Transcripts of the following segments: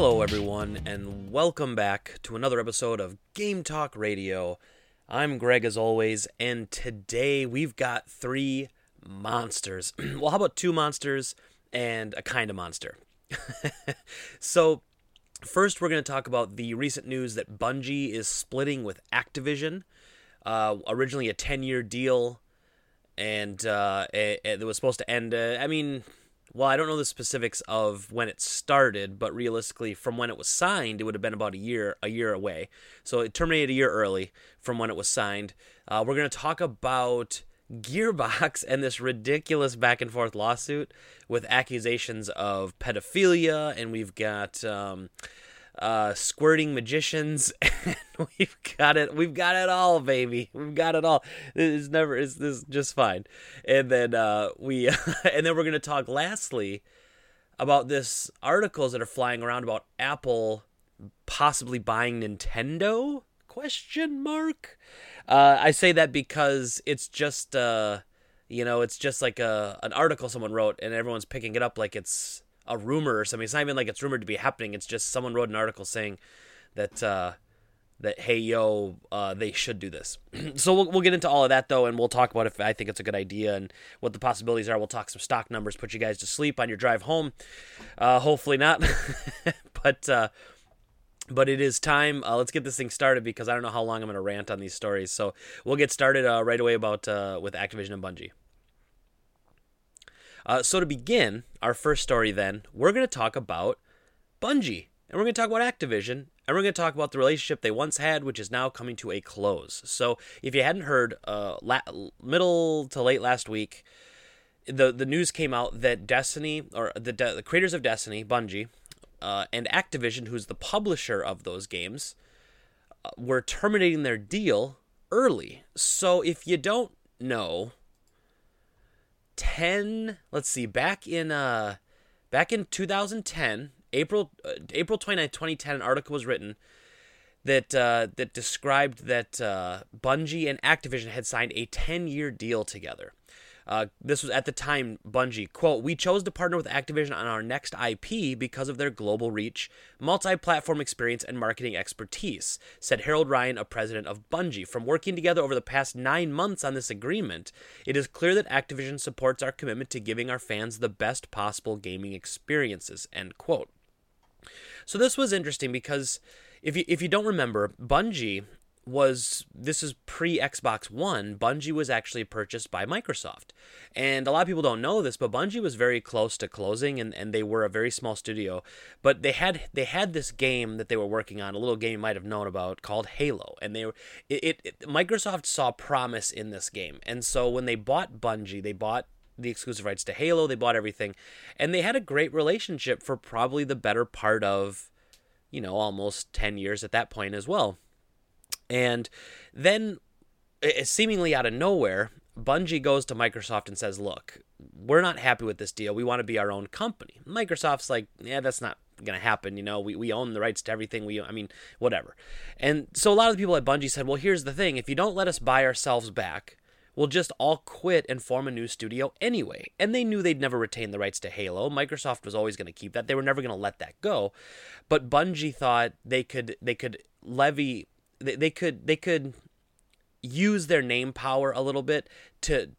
Hello, everyone, and welcome back to another episode of Game Talk Radio. I'm Greg, as always, and today we've got three monsters. well, how about two monsters and a kind of monster? so, first, we're going to talk about the recent news that Bungie is splitting with Activision. Uh, originally, a 10 year deal, and uh, it, it was supposed to end. Uh, I mean, well, I don't know the specifics of when it started, but realistically, from when it was signed, it would have been about a year a year away. So it terminated a year early from when it was signed. Uh, we're going to talk about Gearbox and this ridiculous back and forth lawsuit with accusations of pedophilia, and we've got. Um, uh, squirting magicians. we've got it. We've got it all, baby. We've got it all. It's never. It's this just fine. And then uh, we, and then we're gonna talk lastly about this articles that are flying around about Apple possibly buying Nintendo? Question mark. Uh, I say that because it's just. Uh, you know, it's just like a an article someone wrote, and everyone's picking it up like it's a rumor or something. It's not even like it's rumored to be happening. It's just someone wrote an article saying that uh, that hey yo, uh, they should do this. so we'll we'll get into all of that though, and we'll talk about if I think it's a good idea and what the possibilities are. We'll talk some stock numbers, put you guys to sleep on your drive home. Uh, hopefully not, but. Uh, but it is time. Uh, let's get this thing started because I don't know how long I'm going to rant on these stories. So we'll get started uh, right away about uh, with Activision and Bungie. Uh, so to begin our first story, then we're going to talk about Bungie, and we're going to talk about Activision, and we're going to talk about the relationship they once had, which is now coming to a close. So if you hadn't heard, uh, la- middle to late last week, the the news came out that Destiny or the de- the creators of Destiny, Bungie, uh, and Activision, who's the publisher of those games, uh, were terminating their deal early. So if you don't know 10 let's see back in uh back in 2010 april uh, april 29 2010 an article was written that uh, that described that uh, bungie and activision had signed a 10 year deal together uh, this was at the time Bungie. Quote, We chose to partner with Activision on our next IP because of their global reach, multi platform experience, and marketing expertise, said Harold Ryan, a president of Bungie. From working together over the past nine months on this agreement, it is clear that Activision supports our commitment to giving our fans the best possible gaming experiences. End quote. So this was interesting because if you if you don't remember, Bungie was this is pre Xbox One. Bungie was actually purchased by Microsoft, and a lot of people don't know this, but Bungie was very close to closing, and, and they were a very small studio. But they had they had this game that they were working on, a little game you might have known about called Halo, and they were it, it, it Microsoft saw promise in this game, and so when they bought Bungie, they bought the exclusive rights to Halo, they bought everything, and they had a great relationship for probably the better part of you know almost 10 years at that point as well and then, eh, eh, seemingly out of nowhere, Bungie goes to Microsoft and says, Look, we're not happy with this deal. We want to be our own company. Microsoft's like, Yeah, that's not going to happen. You know, we, we own the rights to everything. We, I mean, whatever. And so a lot of the people at Bungie said, Well, here's the thing if you don't let us buy ourselves back, we'll just all quit and form a new studio anyway. And they knew they'd never retain the rights to Halo. Microsoft was always going to keep that. They were never going to let that go. But Bungie thought they could they could levy they, they could they could use their name power a little bit to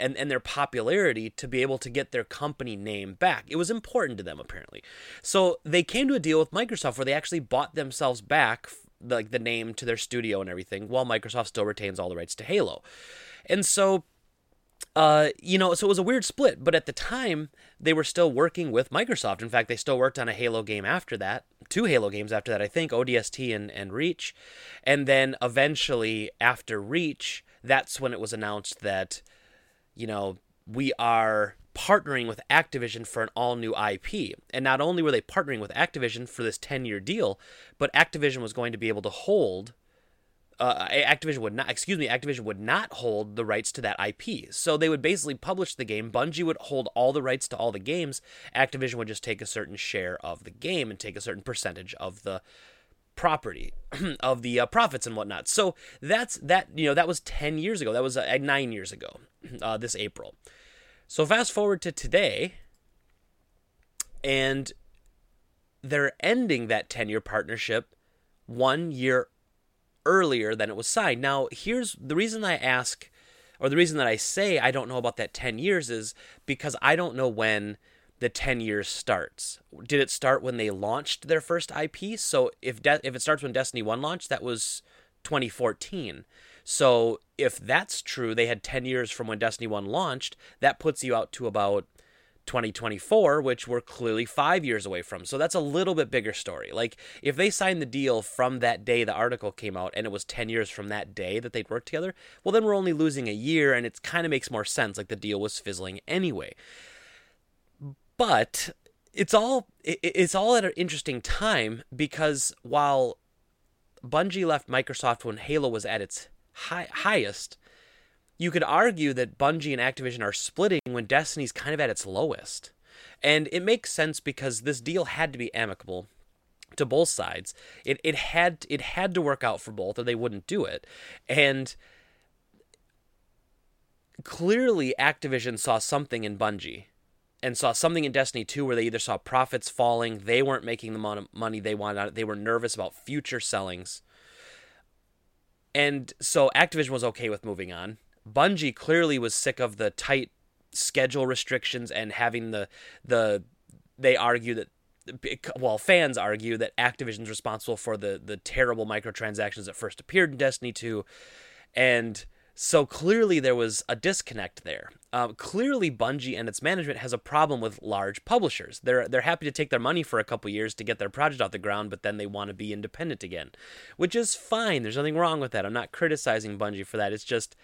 and, and their popularity to be able to get their company name back. It was important to them apparently. So they came to a deal with Microsoft where they actually bought themselves back like the name to their studio and everything while Microsoft still retains all the rights to Halo. And so uh, you know, so it was a weird split, but at the time they were still working with Microsoft. In fact, they still worked on a Halo game after that, two Halo games after that, I think, ODST and, and Reach. And then eventually, after Reach, that's when it was announced that, you know, we are partnering with Activision for an all new IP. And not only were they partnering with Activision for this 10 year deal, but Activision was going to be able to hold uh, Activision would not, excuse me, Activision would not hold the rights to that IP. So they would basically publish the game. Bungie would hold all the rights to all the games. Activision would just take a certain share of the game and take a certain percentage of the property of the uh, profits and whatnot. So that's that. You know, that was ten years ago. That was uh, nine years ago. Uh, this April. So fast forward to today, and they're ending that 10 year partnership one year earlier than it was signed. Now, here's the reason I ask, or the reason that I say I don't know about that 10 years is because I don't know when the 10 years starts. Did it start when they launched their first IP? So if De- if it starts when Destiny 1 launched, that was 2014. So if that's true, they had 10 years from when Destiny 1 launched, that puts you out to about 2024, which we're clearly five years away from. So that's a little bit bigger story. Like, if they signed the deal from that day the article came out and it was 10 years from that day that they'd worked together, well, then we're only losing a year and it kind of makes more sense. Like, the deal was fizzling anyway. But it's all it's all at an interesting time because while Bungie left Microsoft when Halo was at its high, highest, you could argue that Bungie and Activision are splitting when Destiny's kind of at its lowest. And it makes sense because this deal had to be amicable to both sides. It it had it had to work out for both or they wouldn't do it. And clearly Activision saw something in Bungie and saw something in Destiny 2 where they either saw profits falling, they weren't making the money they wanted, they were nervous about future sellings. And so Activision was okay with moving on. Bungie clearly was sick of the tight schedule restrictions and having the the they argue that well fans argue that Activision's responsible for the the terrible microtransactions that first appeared in Destiny 2 and so clearly there was a disconnect there. Uh, clearly, Bungie and its management has a problem with large publishers. They're they're happy to take their money for a couple years to get their project off the ground, but then they want to be independent again, which is fine. There's nothing wrong with that. I'm not criticizing Bungie for that. It's just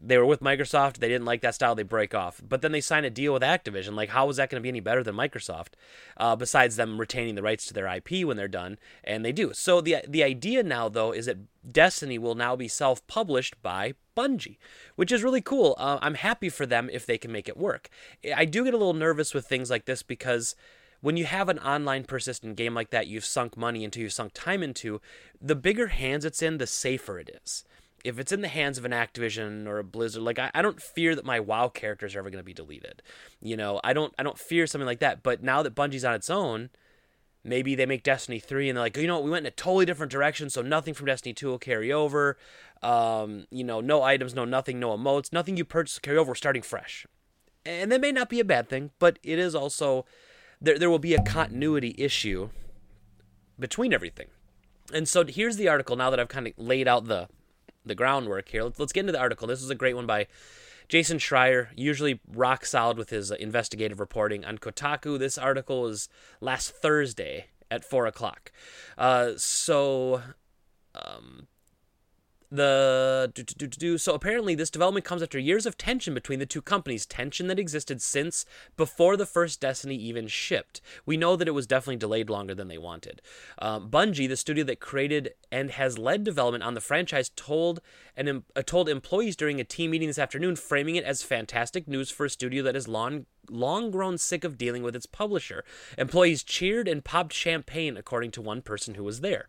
they were with Microsoft. They didn't like that style. They break off. But then they sign a deal with Activision. Like, how is that going to be any better than Microsoft? Uh, besides them retaining the rights to their IP when they're done, and they do. So the the idea now, though, is that Destiny will now be self published by Bungie, which is really cool. Uh, I'm happy for them if they can make it work. I do get a little nervous with things like this because when you have an online persistent game like that, you've sunk money into, you've sunk time into, the bigger hands it's in, the safer it is if it's in the hands of an Activision or a Blizzard, like I, I don't fear that my WoW characters are ever going to be deleted. You know, I don't I don't fear something like that. But now that Bungie's on its own, maybe they make Destiny three and they're like, you know, what, we went in a totally different direction, so nothing from Destiny two will carry over. Um, you know, no items, no nothing, no emotes, nothing you purchase carry over. We're starting fresh, and that may not be a bad thing, but it is also there. There will be a continuity issue between everything. And so here's the article now that I've kind of laid out the the groundwork here. Let's, let's get into the article. This is a great one by Jason Schreier, usually rock solid with his investigative reporting on Kotaku. This article is last Thursday at four o'clock. Uh, so, um, the do, do, do, so apparently this development comes after years of tension between the two companies tension that existed since before the first destiny even shipped. We know that it was definitely delayed longer than they wanted. Um, bungie the studio that created and has led development on the franchise told and uh, told employees during a team meeting this afternoon framing it as fantastic news for a studio that has long long grown sick of dealing with its publisher. Employees cheered and popped champagne according to one person who was there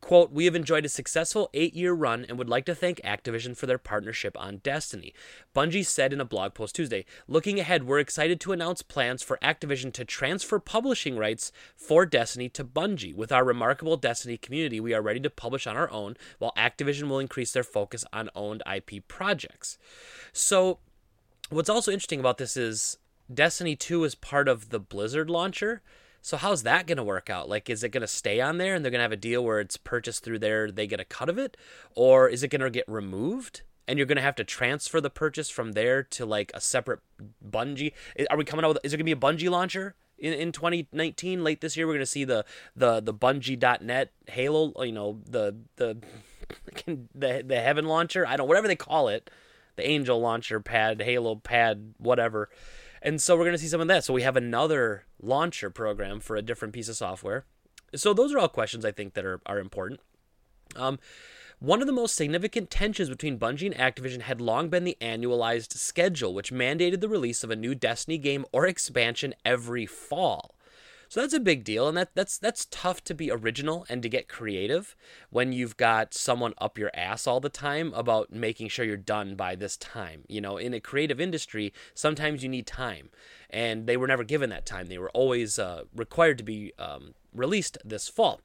Quote, We have enjoyed a successful eight year run and would like to thank Activision for their partnership on Destiny. Bungie said in a blog post Tuesday Looking ahead, we're excited to announce plans for Activision to transfer publishing rights for Destiny to Bungie. With our remarkable Destiny community, we are ready to publish on our own, while Activision will increase their focus on owned IP projects. So, what's also interesting about this is Destiny 2 is part of the Blizzard launcher. So how's that going to work out? Like, is it going to stay on there and they're going to have a deal where it's purchased through there, they get a cut of it? Or is it going to get removed? And you're going to have to transfer the purchase from there to like a separate Bungie. Are we coming out with, is going to be a Bungie launcher? In, in 2019 late this year we're going to see the the the bungie.net halo you know the the the the heaven launcher i don't whatever they call it the angel launcher pad halo pad whatever and so we're going to see some of that. So we have another launcher program for a different piece of software. So those are all questions I think that are, are important. Um, one of the most significant tensions between Bungie and Activision had long been the annualized schedule, which mandated the release of a new Destiny game or expansion every fall. So that's a big deal, and that that's that's tough to be original and to get creative when you've got someone up your ass all the time about making sure you're done by this time. You know, in a creative industry, sometimes you need time, and they were never given that time. They were always uh, required to be um, released this fall.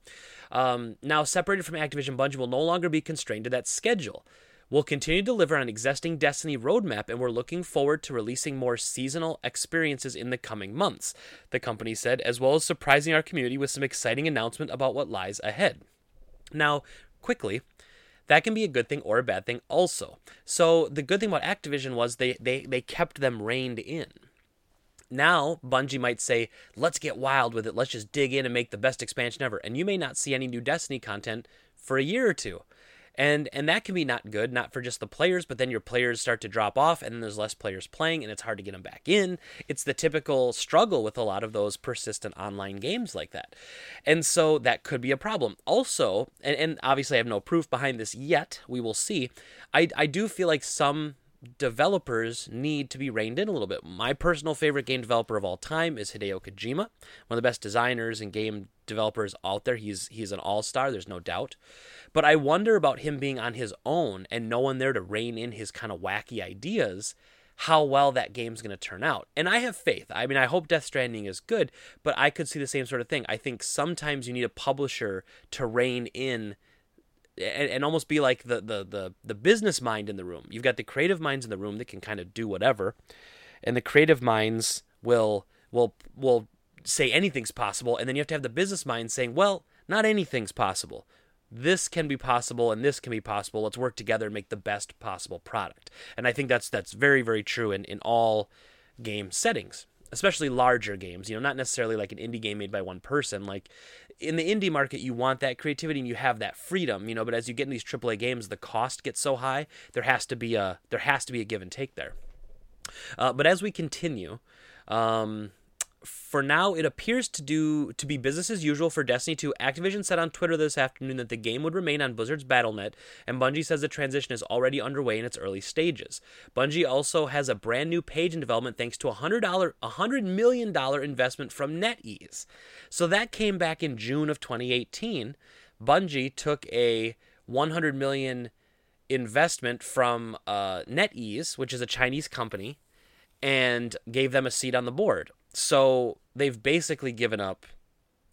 Um, now, separated from Activision, Bungie will no longer be constrained to that schedule. We'll continue to deliver on existing Destiny roadmap, and we're looking forward to releasing more seasonal experiences in the coming months, the company said, as well as surprising our community with some exciting announcement about what lies ahead. Now, quickly, that can be a good thing or a bad thing also. So the good thing about Activision was they they, they kept them reined in. Now, Bungie might say, let's get wild with it. Let's just dig in and make the best expansion ever. And you may not see any new Destiny content for a year or two and and that can be not good not for just the players but then your players start to drop off and then there's less players playing and it's hard to get them back in. It's the typical struggle with a lot of those persistent online games like that. And so that could be a problem. Also and, and obviously i have no proof behind this yet. We will see. I i do feel like some developers need to be reined in a little bit. My personal favorite game developer of all time is Hideo Kojima, one of the best designers and game developers out there. He's he's an all-star, there's no doubt. But I wonder about him being on his own and no one there to rein in his kind of wacky ideas, how well that game's going to turn out. And I have faith. I mean, I hope Death Stranding is good, but I could see the same sort of thing. I think sometimes you need a publisher to rein in and, and almost be like the, the the the business mind in the room. You've got the creative minds in the room that can kind of do whatever, and the creative minds will will will say anything's possible, and then you have to have the business mind saying, well, not anything's possible. This can be possible, and this can be possible. Let's work together and make the best possible product. And I think that's that's very very true in in all game settings especially larger games, you know, not necessarily like an indie game made by one person. Like in the indie market, you want that creativity and you have that freedom, you know, but as you get in these AAA games, the cost gets so high, there has to be a there has to be a give and take there. Uh, but as we continue, um, for now, it appears to do to be business as usual for Destiny 2. Activision said on Twitter this afternoon that the game would remain on Blizzard's BattleNet, and Bungie says the transition is already underway in its early stages. Bungie also has a brand new page in development thanks to a hundred dollar, a hundred million dollar investment from NetEase. So that came back in June of 2018. Bungie took a 100 million investment from uh, NetEase, which is a Chinese company, and gave them a seat on the board. So they've basically given up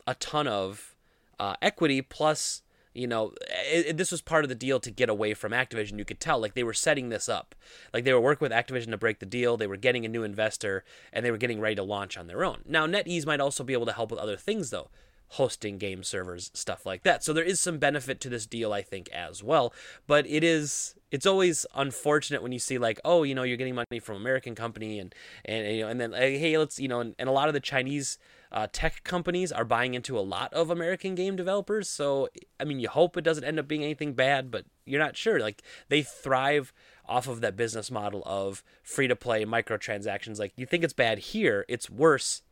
a ton of uh, equity plus you know it, it, this was part of the deal to get away from activision. You could tell like they were setting this up. Like they were working with activision to break the deal. They were getting a new investor and they were getting ready to launch on their own. Now netease might also be able to help with other things though hosting game servers stuff like that. So there is some benefit to this deal i think as well. But it is it's always unfortunate when you see like oh you know you're getting money from American company and and you know and then hey let's you know and, and a lot of the Chinese uh, tech companies are buying into a lot of American game developers. So I mean you hope it doesn't end up being anything bad but you're not sure. Like they thrive off of that business model of free to play microtransactions. Like you think it's bad here it's worse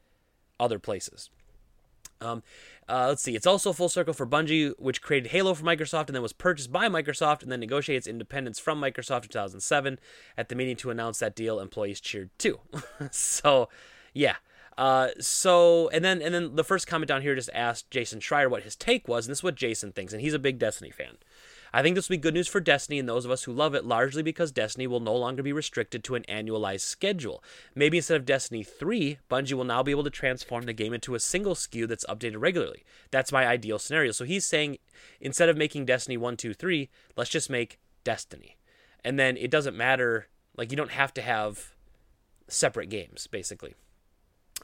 other places um, uh, let's see. It's also full circle for Bungie, which created Halo for Microsoft and then was purchased by Microsoft and then negotiated independence from Microsoft in 2007. At the meeting to announce that deal, employees cheered too. so, yeah. Uh, so and then and then the first comment down here just asked Jason Schreier what his take was, and this is what Jason thinks, and he's a big Destiny fan. I think this will be good news for Destiny and those of us who love it, largely because Destiny will no longer be restricted to an annualized schedule. Maybe instead of Destiny 3, Bungie will now be able to transform the game into a single SKU that's updated regularly. That's my ideal scenario. So he's saying instead of making Destiny 1, 2, 3, let's just make Destiny. And then it doesn't matter, like, you don't have to have separate games, basically.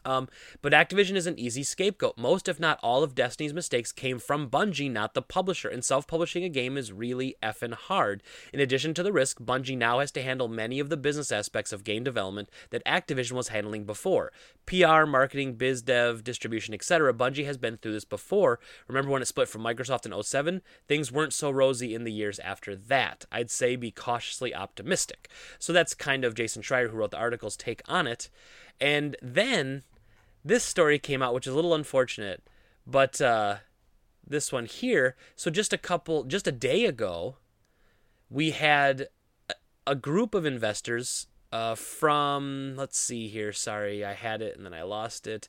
Um, but Activision is an easy scapegoat. Most, if not all, of Destiny's mistakes came from Bungie, not the publisher, and self publishing a game is really effing hard. In addition to the risk, Bungie now has to handle many of the business aspects of game development that Activision was handling before PR, marketing, biz dev, distribution, etc. Bungie has been through this before. Remember when it split from Microsoft in 07? Things weren't so rosy in the years after that. I'd say be cautiously optimistic. So that's kind of Jason Schreier, who wrote the article's take on it. And then this story came out, which is a little unfortunate, but uh, this one here. So just a couple, just a day ago, we had a group of investors uh, from, let's see here. Sorry, I had it and then I lost it.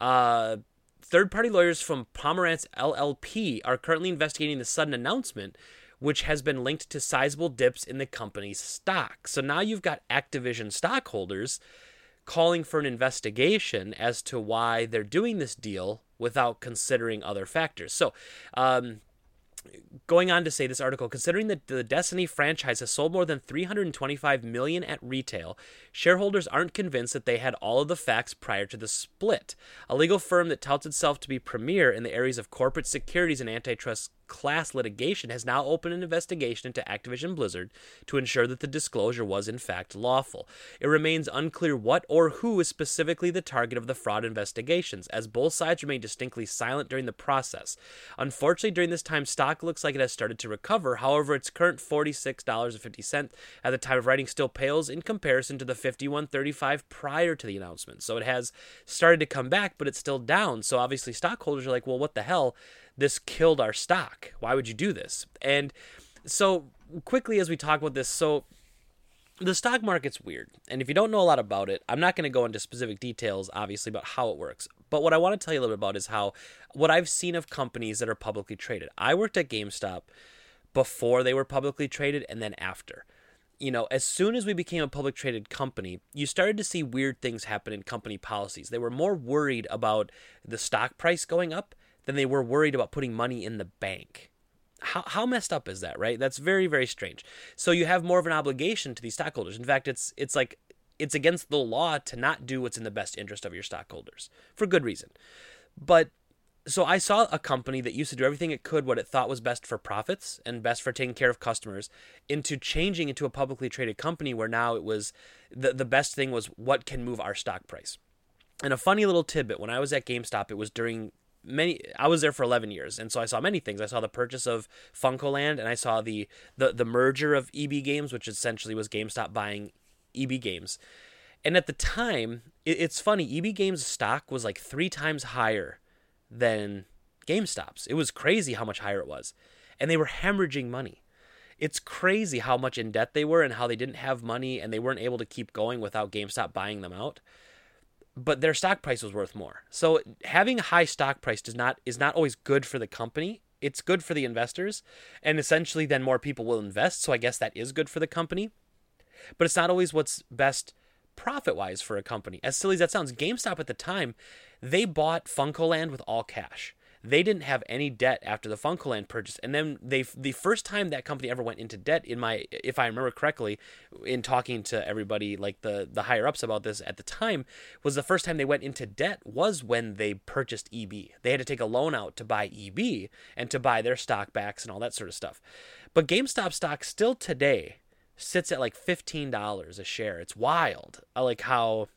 Uh, third party lawyers from Pomerantz LLP are currently investigating the sudden announcement, which has been linked to sizable dips in the company's stock. So now you've got Activision stockholders calling for an investigation as to why they're doing this deal without considering other factors. So, um, going on to say this article considering that the destiny franchise has sold more than 325 million at retail shareholders aren't convinced that they had all of the facts prior to the split a legal firm that touts itself to be premier in the areas of corporate securities and antitrust class litigation has now opened an investigation into Activision Blizzard to ensure that the disclosure was in fact lawful. It remains unclear what or who is specifically the target of the fraud investigations, as both sides remain distinctly silent during the process. Unfortunately, during this time, stock looks like it has started to recover. However, its current $46.50 at the time of writing still pales in comparison to the $51.35 prior to the announcement. So it has started to come back, but it's still down. So obviously, stockholders are like, well, what the hell? This killed our stock. Why would you do this? And so quickly as we talk about this, so the stock market's weird. And if you don't know a lot about it, I'm not going to go into specific details, obviously, about how it works. But what I want to tell you a little bit about is how what I've seen of companies that are publicly traded. I worked at GameStop before they were publicly traded and then after. You know, as soon as we became a public traded company, you started to see weird things happen in company policies. They were more worried about the stock price going up than they were worried about putting money in the bank. How, how messed up is that, right? That's very, very strange. So you have more of an obligation to these stockholders. In fact, it's it's like it's against the law to not do what's in the best interest of your stockholders for good reason. But so I saw a company that used to do everything it could what it thought was best for profits and best for taking care of customers into changing into a publicly traded company where now it was the the best thing was what can move our stock price. And a funny little tidbit when I was at GameStop, it was during many I was there for 11 years and so I saw many things. I saw the purchase of FuncoLand and I saw the the the merger of EB Games which essentially was GameStop buying EB Games. And at the time, it, it's funny, EB Games stock was like 3 times higher than GameStop's. It was crazy how much higher it was. And they were hemorrhaging money. It's crazy how much in debt they were and how they didn't have money and they weren't able to keep going without GameStop buying them out but their stock price was worth more. So having a high stock price does not is not always good for the company. It's good for the investors, and essentially then more people will invest. So I guess that is good for the company, but it's not always what's best profit wise for a company. As silly as that sounds, GameStop at the time they bought FuncoLand with all cash they didn't have any debt after the FuncoLand purchase, and then they the first time that company ever went into debt, in my if I remember correctly, in talking to everybody like the the higher ups about this at the time, was the first time they went into debt was when they purchased EB. They had to take a loan out to buy EB and to buy their stock backs and all that sort of stuff. But GameStop stock still today sits at like fifteen dollars a share. It's wild. I like how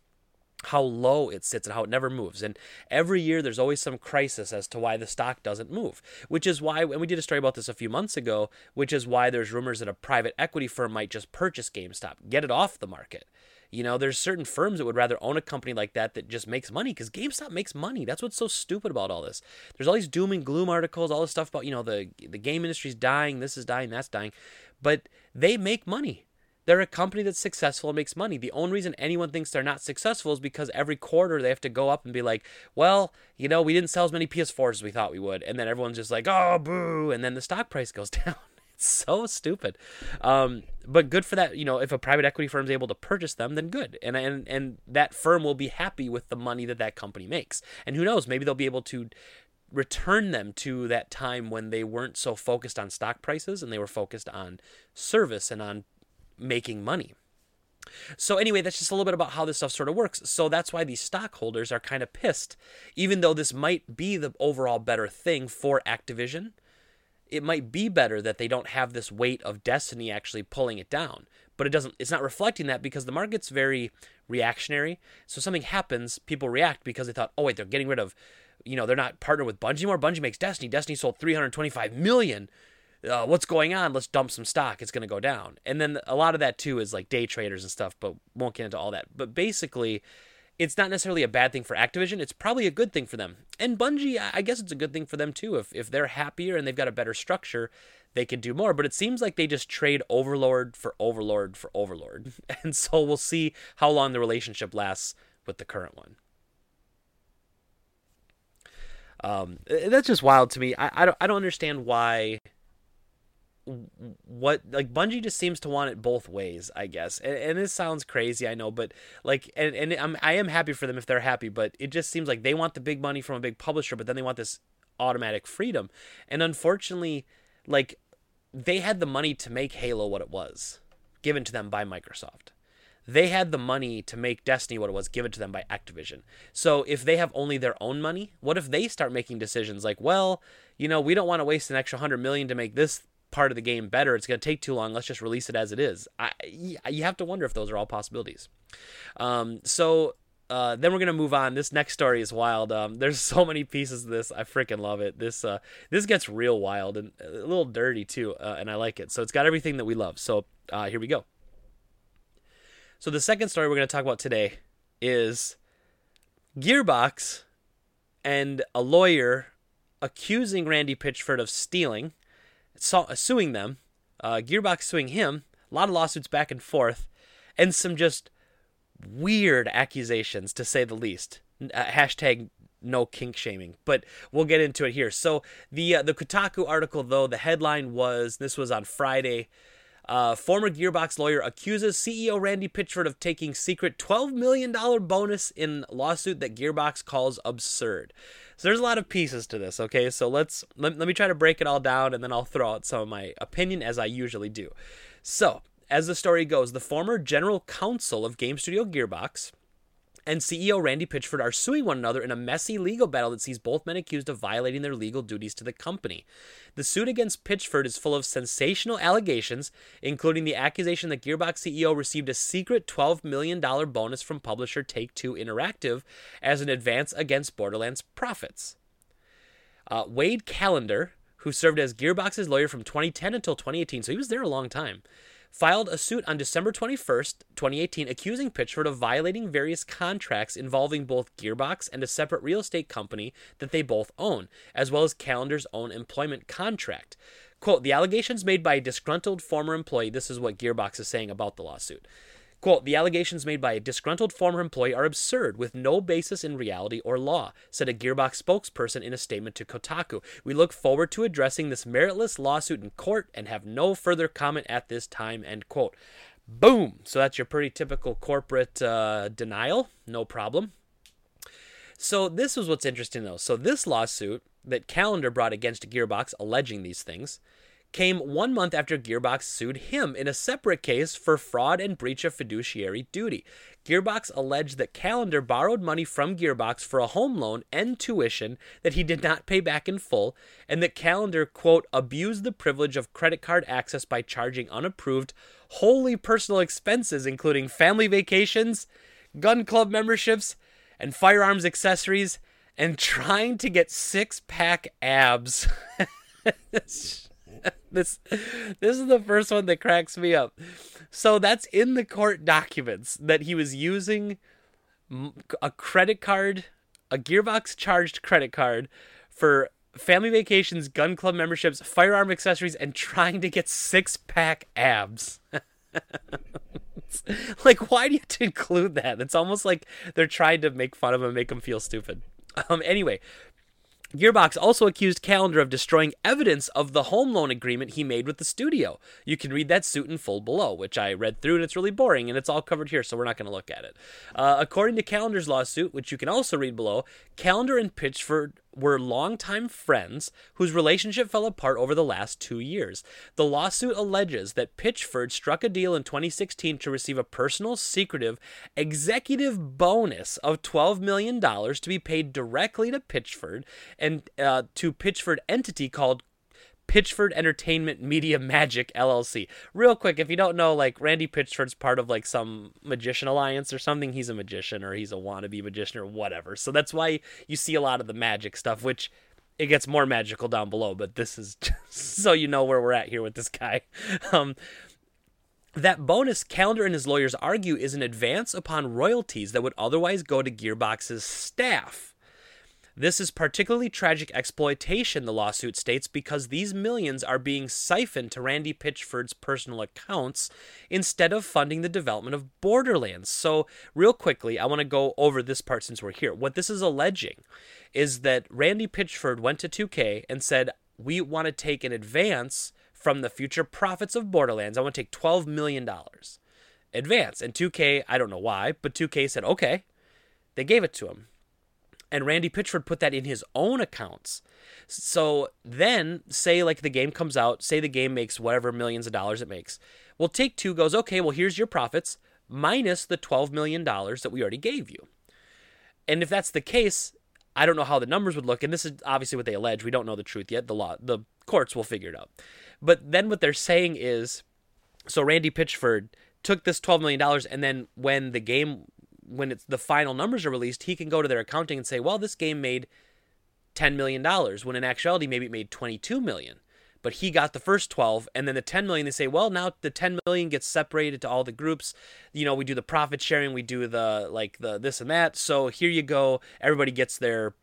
how low it sits and how it never moves. And every year there's always some crisis as to why the stock doesn't move, which is why, and we did a story about this a few months ago, which is why there's rumors that a private equity firm might just purchase GameStop, get it off the market. You know, there's certain firms that would rather own a company like that that just makes money because GameStop makes money. That's what's so stupid about all this. There's all these doom and gloom articles, all this stuff about, you know, the the game industry's dying, this is dying, that's dying. But they make money. They're a company that's successful and makes money. The only reason anyone thinks they're not successful is because every quarter they have to go up and be like, well, you know, we didn't sell as many PS4s as we thought we would. And then everyone's just like, oh, boo. And then the stock price goes down. it's so stupid. Um, but good for that. You know, if a private equity firm is able to purchase them, then good. And, and, and that firm will be happy with the money that that company makes. And who knows, maybe they'll be able to return them to that time when they weren't so focused on stock prices and they were focused on service and on making money. So anyway, that's just a little bit about how this stuff sort of works. So that's why these stockholders are kind of pissed, even though this might be the overall better thing for Activision. It might be better that they don't have this weight of Destiny actually pulling it down, but it doesn't. It's not reflecting that because the market's very reactionary. So something happens, people react because they thought, oh wait, they're getting rid of, you know, they're not partnered with Bungie anymore. Bungie makes Destiny. Destiny sold 325 million uh, what's going on? Let's dump some stock. It's going to go down. And then a lot of that too is like day traders and stuff, but won't get into all that. But basically, it's not necessarily a bad thing for Activision. It's probably a good thing for them. And Bungie, I guess it's a good thing for them too. If if they're happier and they've got a better structure, they could do more. But it seems like they just trade Overlord for Overlord for Overlord. And so we'll see how long the relationship lasts with the current one. Um, that's just wild to me. I, I don't I don't understand why what like Bungie just seems to want it both ways, I guess. And, and this sounds crazy, I know, but like, and, and I'm I am happy for them if they're happy, but it just seems like they want the big money from a big publisher, but then they want this automatic freedom, and unfortunately, like they had the money to make Halo what it was, given to them by Microsoft. They had the money to make Destiny what it was given to them by Activision. So if they have only their own money, what if they start making decisions like, well, you know, we don't want to waste an extra hundred million to make this part of the game better. It's going to take too long. Let's just release it as it is. I, you have to wonder if those are all possibilities. Um, so uh, then we're gonna move on. This next story is wild. Um, there's so many pieces of this. I freaking love it. This uh, this gets real wild and a little dirty too, uh, and I like it. So it's got everything that we love. So uh, here we go. So the second story we're gonna talk about today is Gearbox and a lawyer accusing Randy Pitchford of stealing, suing them. Uh, Gearbox suing him. A lot of lawsuits back and forth, and some just weird accusations to say the least. Uh, hashtag no kink shaming, but we'll get into it here. So the uh, the Kotaku article, though, the headline was this was on Friday. Uh, former Gearbox lawyer accuses CEO Randy Pitchford of taking secret $12 million bonus in lawsuit that Gearbox calls absurd. So there's a lot of pieces to this, okay? So let's let, let me try to break it all down and then I'll throw out some of my opinion as I usually do. So, as the story goes, the former general counsel of Game Studio Gearbox and CEO Randy Pitchford are suing one another in a messy legal battle that sees both men accused of violating their legal duties to the company. The suit against Pitchford is full of sensational allegations, including the accusation that Gearbox CEO received a secret $12 million bonus from publisher Take Two Interactive as an advance against Borderlands profits. Uh, Wade Callender, who served as Gearbox's lawyer from 2010 until 2018, so he was there a long time filed a suit on December 21st, 2018, accusing Pitchford of violating various contracts involving both Gearbox and a separate real estate company that they both own, as well as Callender's own employment contract. Quote, the allegations made by a disgruntled former employee, this is what Gearbox is saying about the lawsuit. Quote, the allegations made by a disgruntled former employee are absurd, with no basis in reality or law, said a Gearbox spokesperson in a statement to Kotaku. We look forward to addressing this meritless lawsuit in court and have no further comment at this time, end quote. Boom! So that's your pretty typical corporate uh, denial. No problem. So this was what's interesting though. So this lawsuit that Callender brought against Gearbox alleging these things came one month after Gearbox sued him in a separate case for fraud and breach of fiduciary duty. Gearbox alleged that Callender borrowed money from Gearbox for a home loan and tuition that he did not pay back in full, and that Callender, quote, abused the privilege of credit card access by charging unapproved, wholly personal expenses, including family vacations, gun club memberships, and firearms accessories, and trying to get six pack abs. this this is the first one that cracks me up. So that's in the court documents that he was using a credit card, a Gearbox charged credit card for family vacations, gun club memberships, firearm accessories, and trying to get six pack abs. like, why do you include that? It's almost like they're trying to make fun of him, make him feel stupid. Um, anyway, Gearbox also accused Callender of destroying evidence of the home loan agreement he made with the studio. You can read that suit in full below, which I read through and it's really boring and it's all covered here, so we're not going to look at it. Uh, according to Callender's lawsuit, which you can also read below, Callender and Pitchford were longtime friends whose relationship fell apart over the last two years. The lawsuit alleges that Pitchford struck a deal in 2016 to receive a personal, secretive, executive bonus of $12 million to be paid directly to Pitchford and uh, to Pitchford entity called Pitchford Entertainment Media Magic LLC. Real quick, if you don't know, like Randy Pitchford's part of like some magician alliance or something. He's a magician or he's a wannabe magician or whatever. So that's why you see a lot of the magic stuff, which it gets more magical down below. But this is just so you know where we're at here with this guy. Um, that bonus Callender and his lawyers argue is an advance upon royalties that would otherwise go to Gearbox's staff. This is particularly tragic exploitation, the lawsuit states, because these millions are being siphoned to Randy Pitchford's personal accounts instead of funding the development of Borderlands. So, real quickly, I want to go over this part since we're here. What this is alleging is that Randy Pitchford went to 2K and said, We want to take an advance from the future profits of Borderlands. I want to take $12 million advance. And 2K, I don't know why, but 2K said, okay. They gave it to him. And Randy Pitchford put that in his own accounts. So then, say like the game comes out, say the game makes whatever millions of dollars it makes. Well, Take Two goes, okay, well, here's your profits minus the $12 million that we already gave you. And if that's the case, I don't know how the numbers would look, and this is obviously what they allege. We don't know the truth yet. The law, the courts will figure it out. But then what they're saying is, so Randy Pitchford took this twelve million dollars, and then when the game, when it's the final numbers are released, he can go to their accounting and say, well, this game made ten million dollars, when in actuality maybe it made twenty-two million. But he got the first 12 and then the 10 million they say well now the 10 million gets separated to all the groups. You know we do the profit sharing we do the like the this and that. So here you go. Everybody gets their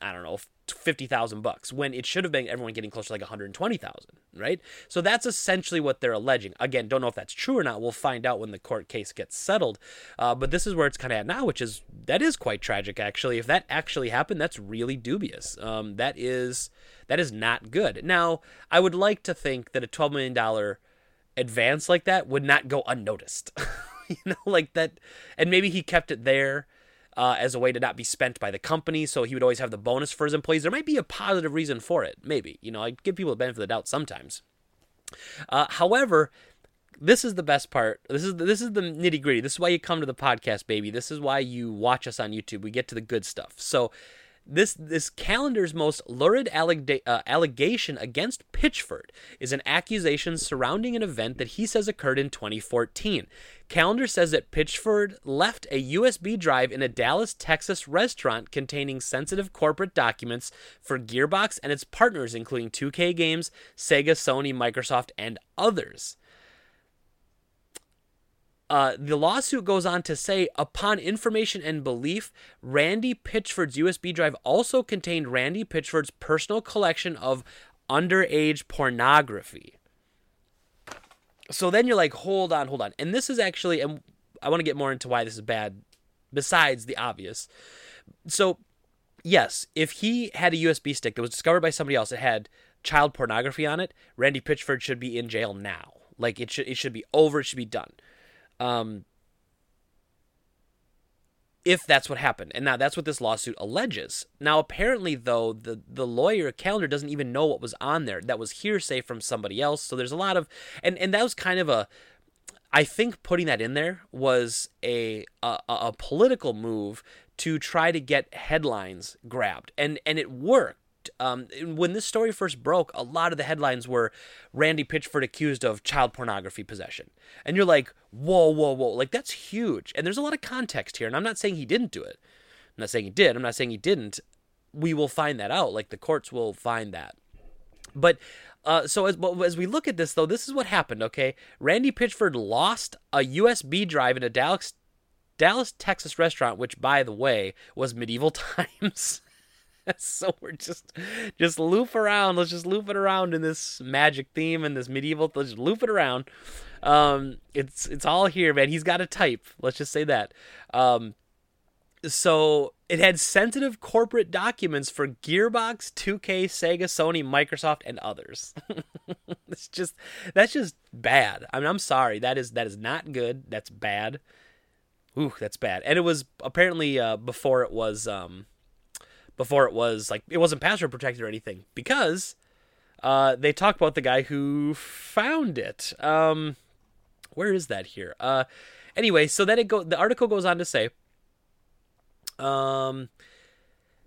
i don't know 50,000 bucks when it should have been everyone getting closer to like 120,000 right so that's essentially what they're alleging again don't know if that's true or not we'll find out when the court case gets settled uh, but this is where it's kind of at now which is that is quite tragic actually if that actually happened that's really dubious um, that is that is not good. Now, I would like to think that a $12 million advance like that would not go unnoticed. you know, like that. And maybe he kept it there uh, as a way to not be spent by the company. So he would always have the bonus for his employees. There might be a positive reason for it. Maybe. You know, I give people the benefit of the doubt sometimes. Uh, however, this is the best part. This is the, this is the nitty gritty. This is why you come to the podcast, baby. This is why you watch us on YouTube. We get to the good stuff. So this this Callender's most lurid alleg- uh, allegation against Pitchford is an accusation surrounding an event that he says occurred in 2014. Callender says that Pitchford left a USB drive in a Dallas, Texas restaurant containing sensitive corporate documents for Gearbox and its partners, including 2K Games, Sega, Sony, Microsoft, and others. Uh, the lawsuit goes on to say, upon information and belief, Randy Pitchford's USB drive also contained Randy Pitchford's personal collection of underage pornography. So then you're like, hold on, hold on. And this is actually, and I want to get more into why this is bad, besides the obvious. So, yes, if he had a USB stick that was discovered by somebody else that had child pornography on it, Randy Pitchford should be in jail now. Like it should, it should be over. It should be done. Um, if that's what happened. And now that's what this lawsuit alleges. Now, apparently, though, the, the lawyer Callender doesn't even know what was on there. That was hearsay from somebody else. So there's a lot of, and, and that was kind of a, I think putting that in there was a, a, a political move to try to get headlines grabbed. And, and it worked um, when this story first broke, a lot of the headlines were Randy Pitchford accused of child pornography possession. And you're like, whoa, whoa, whoa. Like, that's huge. And there's a lot of context here. And I'm not saying he didn't do it. I'm not saying he did. I'm not saying he didn't. We will find that out. Like, the courts will find that. But uh, so as as we look at this though, this is what happened. Okay, Randy Pitchford lost a USB drive in a Dallas Dallas Texas restaurant, which by the way was medieval times. so we're just just loop around. Let's just loop it around in this magic theme and this medieval. Let's just loop it around. Um, it's it's all here, man. He's got a type. Let's just say that. Um, so it had sensitive corporate documents for Gearbox, 2K, Sega, Sony, Microsoft, and others. it's just that's just bad. I mean, I'm sorry. That is that is not good. That's bad. Ooh, that's bad. And it was apparently uh, before it was um, before it was like it wasn't password protected or anything because uh, they talk about the guy who found it. Um, where is that here? Uh, anyway, so then it go. The article goes on to say, um,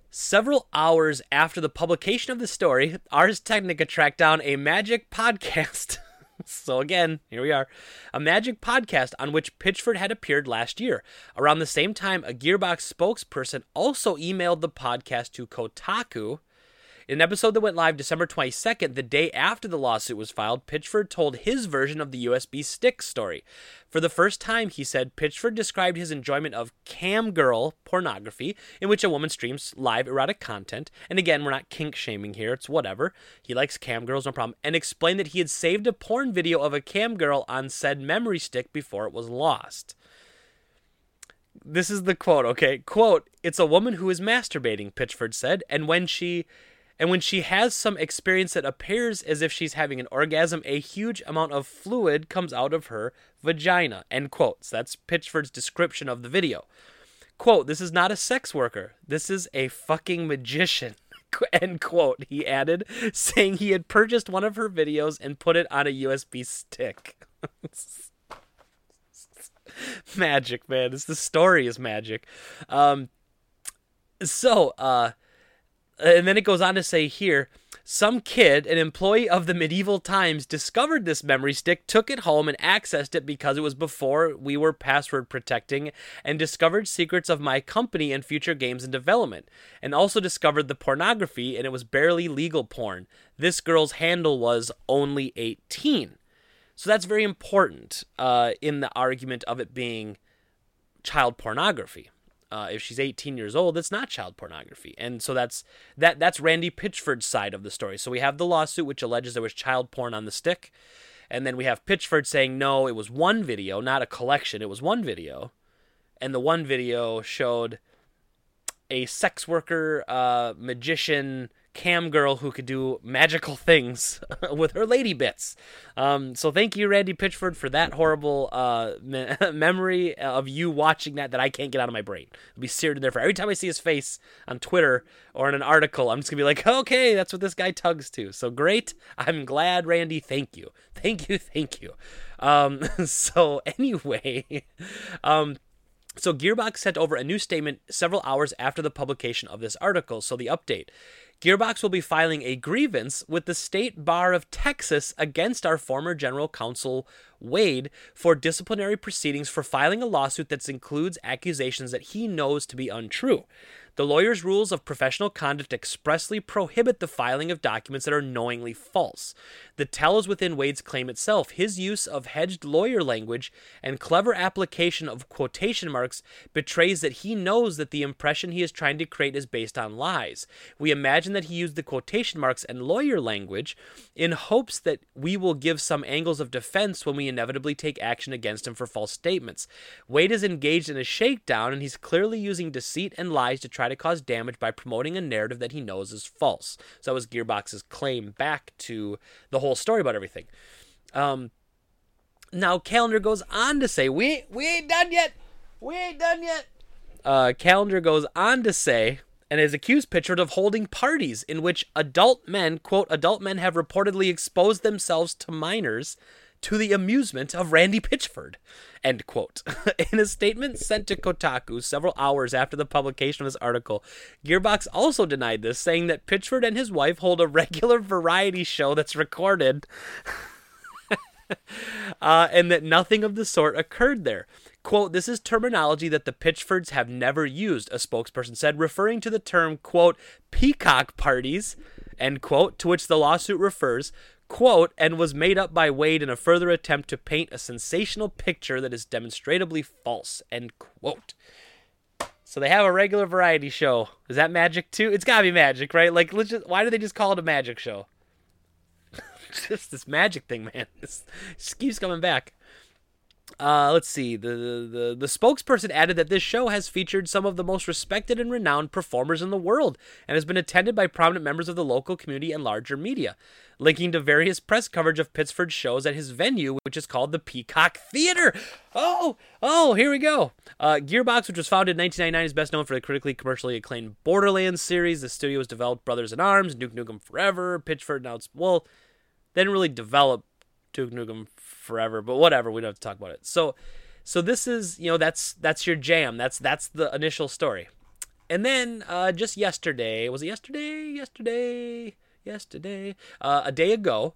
several hours after the publication of the story, Ars Technica tracked down a magic podcast. So again, here we are. A magic podcast on which Pitchford had appeared last year. Around the same time, a Gearbox spokesperson also emailed the podcast to Kotaku in an episode that went live December 22nd, the day after the lawsuit was filed, Pitchford told his version of the USB stick story. For the first time, he said, Pitchford described his enjoyment of cam girl pornography, in which a woman streams live erotic content. And again, we're not kink shaming here, it's whatever. He likes cam girls, no problem. And explained that he had saved a porn video of a cam girl on said memory stick before it was lost this is the quote, okay? Quote, it's a woman who is masturbating, Pitchford said, and when she And when she has some experience that appears as if she's having an orgasm, a huge amount of fluid comes out of her vagina. End quote. So that's Pitchford's description of the video. Quote, this is not a sex worker. This is a fucking magician. End quote, he added, saying he had purchased one of her videos and put it on a USB stick. magic, man. This the story is magic. Um so uh and then it goes on to say here some kid, an employee of the medieval times, discovered this memory stick, took it home, and accessed it because it was before we were password protecting, and discovered secrets of my company and future games in development, and also discovered the pornography, and it was barely legal porn. This girl's handle was only 18. So that's very important uh, in the argument of it being child pornography uh, if she's 18 years old, it's not child pornography. And so that's that that's Randy Pitchford's side of the story. So we have the lawsuit which alleges there was child porn on the stick, and then we have Pitchford saying no, it was one video, not a collection. It was one video, and the one video showed a sex worker, uh, magician, cam girl who could do magical things with her lady bits. Um, so thank you, Randy Pitchford, for that horrible uh, me- memory of you watching that that I can't get out of my brain. It'll be seared in there for every time I see his face on Twitter or in an article. I'm just gonna be like, okay, that's what this guy tugs to. So great. I'm glad, Randy. Thank you. Thank you. Thank you. Um, so anyway, um, so Gearbox sent over a new statement several hours after the publication of this article. So the update. Gearbox will be filing a grievance with the State Bar of Texas against our former general counsel Wade for disciplinary proceedings for filing a lawsuit that includes accusations that he knows to be untrue. The lawyer's rules of professional conduct expressly prohibit the filing of documents that are knowingly false. The tell is within Wade's claim itself. His use of hedged lawyer language and clever application of quotation marks betrays that he knows that the impression he is trying to create is based on lies. We imagine that he used the quotation marks and lawyer language in hopes that we will give some angles of defense when we inevitably take action against him for false statements. Wade is engaged in a shakedown and he's clearly using deceit and lies to try to cause damage by promoting a narrative that he knows is false. So that was Gearbox's claim back to the whole story about everything. Um, now Callender goes on to say, "We we ain't done yet. We ain't done yet." Uh, Callender goes on to say, and is accused Pitchford of holding parties in which adult men, quote, adult men have reportedly exposed themselves to minors to the amusement of Randy Pitchford. End quote. In a statement sent to Kotaku several hours after the publication of this article, Gearbox also denied this, saying that Pitchford and his wife hold a regular variety show that's recorded. uh, and that nothing of the sort occurred there. Quote, this is terminology that the Pitchfords have never used, a spokesperson said, referring to the term, quote, peacock parties, end quote, to which the lawsuit refers, quote, and was made up by Wade in a further attempt to paint a sensational picture that is demonstrably false, end quote. So they have a regular variety show. Is that magic too? It's gotta be magic, right? Like, let's just, why do they just call it a magic show? just this magic thing, man. This, keeps coming back. Uh, let's see. The, the the spokesperson added that this show has featured some of the most respected and renowned performers in the world and has been attended by prominent members of the local community and larger media, linking to various press coverage of Pitchford's shows at his venue, which is called the Peacock Theater. Oh, oh, here we go. Uh, Gearbox, which was founded in 1999, is best known for the critically commercially acclaimed Borderlands series. The studio has developed Brothers in Arms, Duke Nukem Forever, Pitchford. Now it's well, they didn't really develop Duke Nukem forever, but whatever, we don't have to talk about it. So so this is, you know, that's that's your jam. That's that's the initial story. And then uh, just yesterday, was it yesterday? Yesterday, yesterday, uh, a day ago,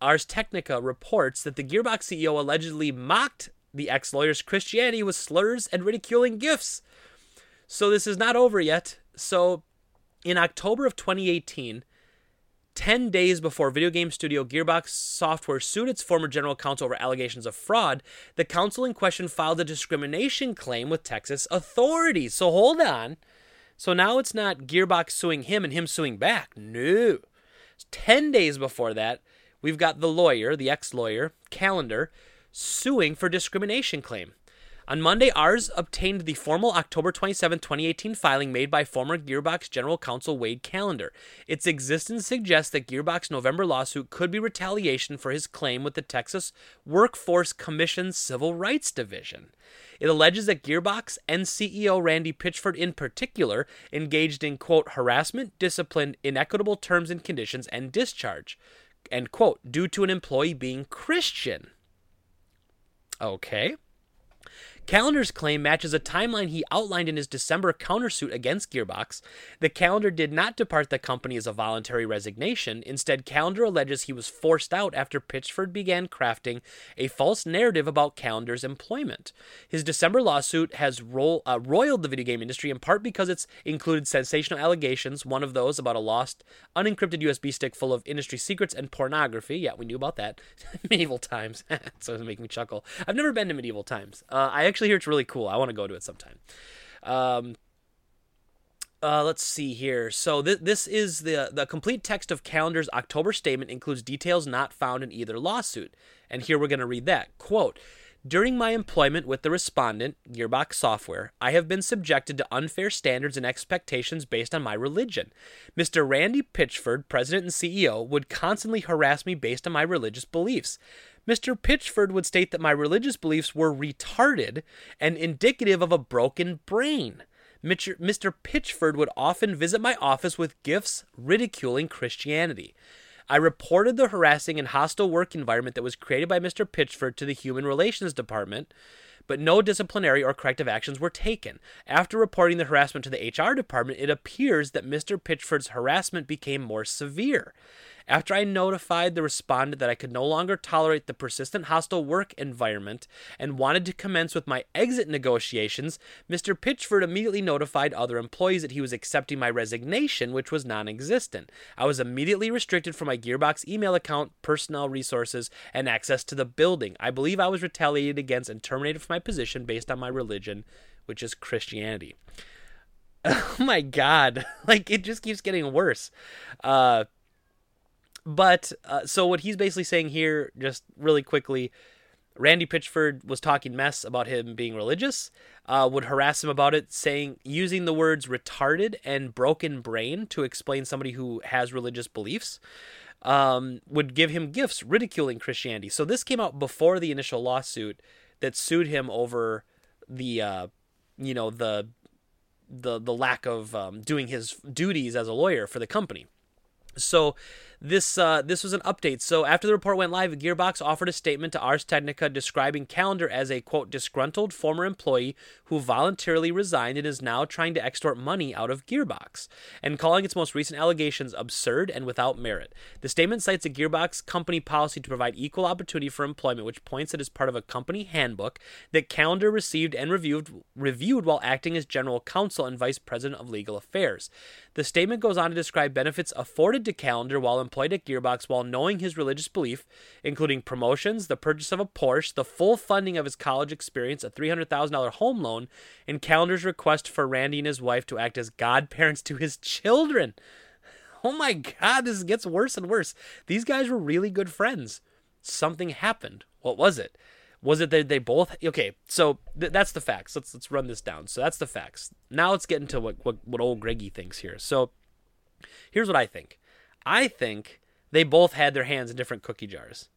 Ars Technica reports that the Gearbox CEO allegedly mocked the ex-lawyer's Christianity with slurs and ridiculing gifts. So this is not over yet. So in October of 2018, 10 days before video game studio Gearbox Software sued its former general counsel over allegations of fraud, the counsel in question filed a discrimination claim with Texas authorities. So hold on. So now it's not Gearbox suing him and him suing back. No. 10 days before that, we've got the lawyer, the ex lawyer, Callender, suing for discrimination claim. On Monday, Ars obtained the formal October 27, 2018 filing made by former Gearbox General Counsel Wade Callender. Its existence suggests that Gearbox November lawsuit could be retaliation for his claim with the Texas Workforce Commission's Civil Rights Division. It alleges that Gearbox and CEO Randy Pitchford, in particular, engaged in, quote, harassment, discipline, inequitable terms and conditions, and discharge, end quote, due to an employee being Christian. Okay. Callender's claim matches a timeline he outlined in his December countersuit against Gearbox. The Callender did not depart the company as a voluntary resignation. Instead, Callender alleges he was forced out after Pitchford began crafting a false narrative about Callender's employment. His December lawsuit has ro- uh, roiled the video game industry in part because it's included sensational allegations, one of those about a lost, unencrypted USB stick full of industry secrets and pornography. Yeah, we knew about that. medieval times. so it's making me chuckle. I've never been to medieval times. Uh, I actually hear it's really cool. I want to go to it sometime. Um, uh, let's see here. So th- this is the the complete text of Callender's October statement includes details not found in either lawsuit. And here we're going to read that quote. During my employment with the respondent, Gearbox Software, I have been subjected to unfair standards and expectations based on my religion. Mr. Randy Pitchford, president and CEO, would constantly harass me based on my religious beliefs. Mr. Pitchford would state that my religious beliefs were retarded and indicative of a broken brain. Mr. Pitchford would often visit my office with gifts ridiculing Christianity. I reported the harassing and hostile work environment that was created by Mr. Pitchford to the Human Relations Department, but no disciplinary or corrective actions were taken. After reporting the harassment to the HR department, it appears that Mr. Pitchford's harassment became more severe. After I notified the respondent that I could no longer tolerate the persistent hostile work environment and wanted to commence with my exit negotiations, Mr. Pitchford immediately notified other employees that he was accepting my resignation, which was non existent. I was immediately restricted from my Gearbox email account, personnel resources, and access to the building. I believe I was retaliated against and terminated from my position based on my religion, which is Christianity. Oh my god. Like, it just keeps getting worse. Uh, but uh, so what he's basically saying here, just really quickly, Randy Pitchford was talking mess about him being religious, uh, would harass him about it, saying using the words retarded and broken brain to explain somebody who has religious beliefs. Um, would give him gifts ridiculing Christianity. So this came out before the initial lawsuit that sued him over the, uh, you know, the the the lack of um, doing his duties as a lawyer for the company. So this uh, this was an update. So after the report went live, Gearbox offered a statement to Ars Technica describing Callender as a quote disgruntled former employee who voluntarily resigned and is now trying to extort money out of Gearbox, and calling its most recent allegations absurd and without merit. The statement cites a Gearbox company policy to provide equal opportunity for employment, which points that as part of a company handbook that Callender received and reviewed reviewed while acting as general counsel and vice president of legal affairs. The statement goes on to describe benefits afforded to Callender while employed at Gearbox while knowing his religious belief, including promotions, the purchase of a Porsche, the full funding of his college experience, a $300,000 home loan, and Callender's request for Randy and his wife to act as godparents to his children. Oh my god, this gets worse and worse. These guys were really good friends. Something happened. What was it? Was it that they both? Okay, so th- that's the facts. Let's let's run this down. So that's the facts. Now let's get into what what, what old Greggy thinks here. So here's what I think. I think they both had their hands in different cookie jars.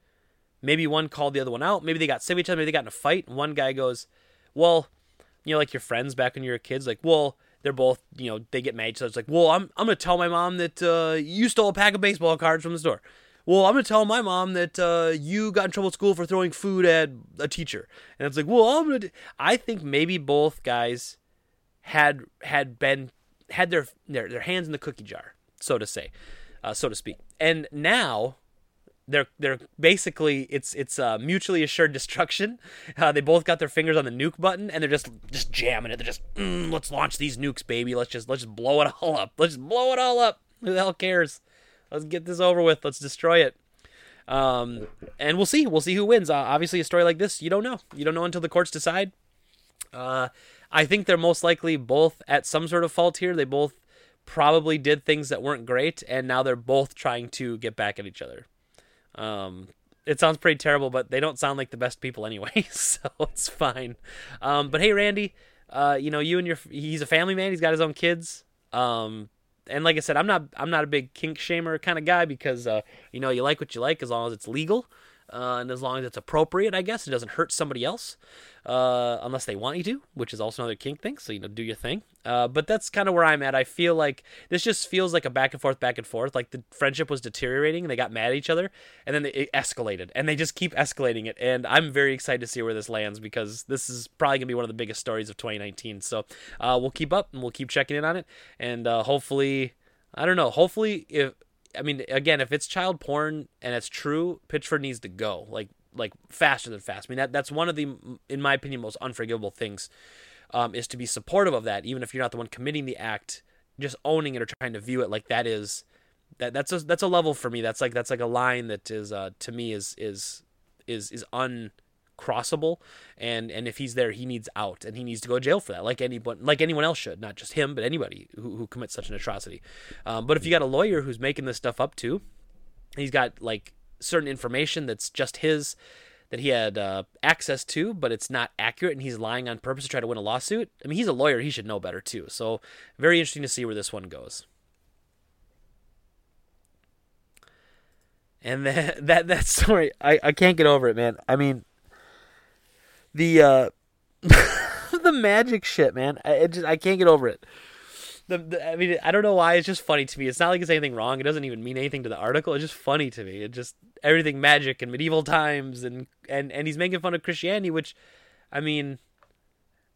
Maybe one called the other one out. Maybe they got sick of each other. Maybe they got in a fight. And one guy goes, "Well, you know, like your friends back when you were kids, like, well." They're both, you know, they get mad. So it's like, well, I'm, I'm gonna tell my mom that uh, you stole a pack of baseball cards from the store well, I'm gonna tell my mom that uh, you got in trouble at school for throwing food at a teacher, and it's like, well, I'm gonna. I think maybe both guys had had been had their their their hands in the cookie jar, so to say, uh, so to speak, and now they're they're basically it's it's uh, mutually assured destruction. Uh, they both got their fingers on the nuke button and they're just just jamming it. They're just mm, let's launch these nukes, baby. Let's just let's just blow it all up. Let's just blow it all up. Who the hell cares? Let's get this over with. Let's destroy it. Um, and we'll see. We'll see who wins. Uh, obviously, a story like this, you don't know. You don't know until the courts decide. Uh, I think they're most likely both at some sort of fault here. They both probably did things that weren't great, and now they're both trying to get back at each other. Um, it sounds pretty terrible, but they don't sound like the best people anyway, so it's fine. Um, but hey, Randy, uh, you know you and your he's a family man. He's got his own kids. Um, and like I said, I'm not I'm not a big kink shamer kind of guy because uh, you know you like what you like as long as it's legal. Uh, and as long as it's appropriate, I guess it doesn't hurt somebody else, uh, unless they want you to, which is also another kink thing. So you know, do your thing. Uh, but that's kind of where I'm at. I feel like this just feels like a back and forth, back and forth. Like the friendship was deteriorating, and they got mad at each other, and then it escalated, and they just keep escalating it. And I'm very excited to see where this lands because this is probably gonna be one of the biggest stories of 2019. So uh, we'll keep up and we'll keep checking in on it, and uh, hopefully, I don't know. Hopefully, if I mean, again, if it's child porn and it's true, Pitchford needs to go like like faster than fast. I mean, that that's one of the, in my opinion, most unforgivable things, um, is to be supportive of that, even if you're not the one committing the act. Just owning it or trying to view it like that is that that's a that's a level for me. That's like that's like a line that is uh, to me is is is is un crossable and and if he's there he needs out and he needs to go to jail for that like anyone like anyone else should not just him but anybody who, who commits such an atrocity. Um, but if you got a lawyer who's making this stuff up too he's got like certain information that's just his that he had uh, access to but it's not accurate and he's lying on purpose to try to win a lawsuit i mean he's a lawyer he should know better too so very interesting to see where this one goes. And that that that story I, I can't get over it man. I mean the uh the magic shit, man. I just I can't get over it. The, the, I mean, I don't know why. It's just funny to me. It's not like it's anything wrong. It doesn't even mean anything to the article. It's just funny to me. It just everything magic and medieval times and and and he's making fun of Christianity, which, I mean,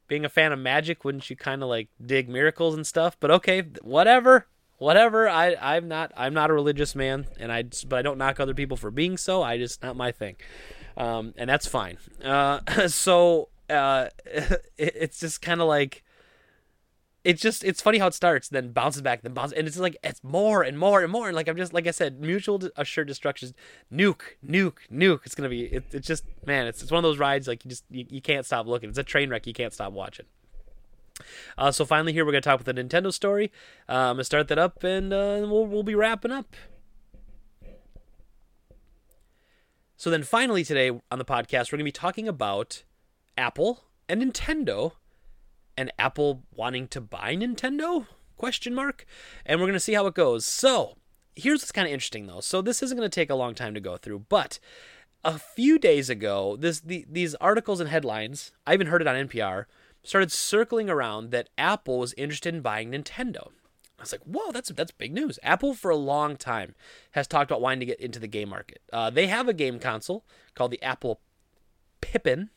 being a fan of magic, wouldn't you kind of like dig miracles and stuff? But okay, whatever, whatever. I I'm not I'm not a religious man, and I but I don't knock other people for being so. I just not my thing um, and that's fine. Uh, so uh, it, it's just kind of like it's just it's funny how it starts, then bounces back, then bounces, and it's like it's more and more and more. And like I'm just like I said, mutual assured destruction, nuke, nuke, nuke. It's gonna be it, it's just man, it's it's one of those rides like you just you, you can't stop looking. It's a train wreck you can't stop watching. Uh, so finally, here we're gonna talk about the Nintendo story. Uh, I'm gonna start that up, and uh, we'll we'll be wrapping up. So then finally today on the podcast, we're going to be talking about Apple and Nintendo and Apple wanting to buy Nintendo? Question mark. And we're going to see how it goes. So, here's what's kind of interesting though. So this isn't going to take a long time to go through, but a few days ago, this the, these articles and headlines, I even heard it on NPR, started circling around that Apple was interested in buying Nintendo. I was like, whoa, that's that's big news. Apple for a long time has talked about wanting to get into the game market. Uh, they have a game console called the Apple Pippin.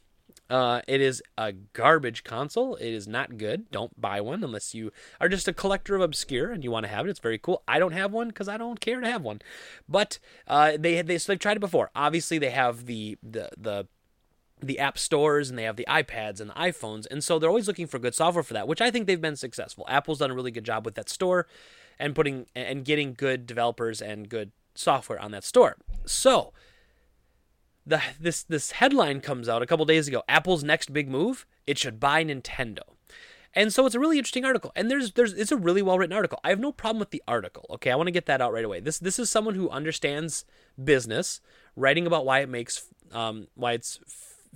Uh, it is a garbage console. It is not good. Don't buy one unless you are just a collector of obscure and you want to have it. It's very cool. I don't have one because I don't care to have one. But uh, they they so they've tried it before. Obviously, they have the the the the app stores and they have the iPads and the iPhones. And so they're always looking for good software for that, which I think they've been successful. Apple's done a really good job with that store and putting and getting good developers and good software on that store. So the this this headline comes out a couple days ago. Apple's next big move, it should buy Nintendo. And so it's a really interesting article. And there's there's it's a really well written article. I have no problem with the article. Okay, I want to get that out right away. This this is someone who understands business, writing about why it makes um, why it's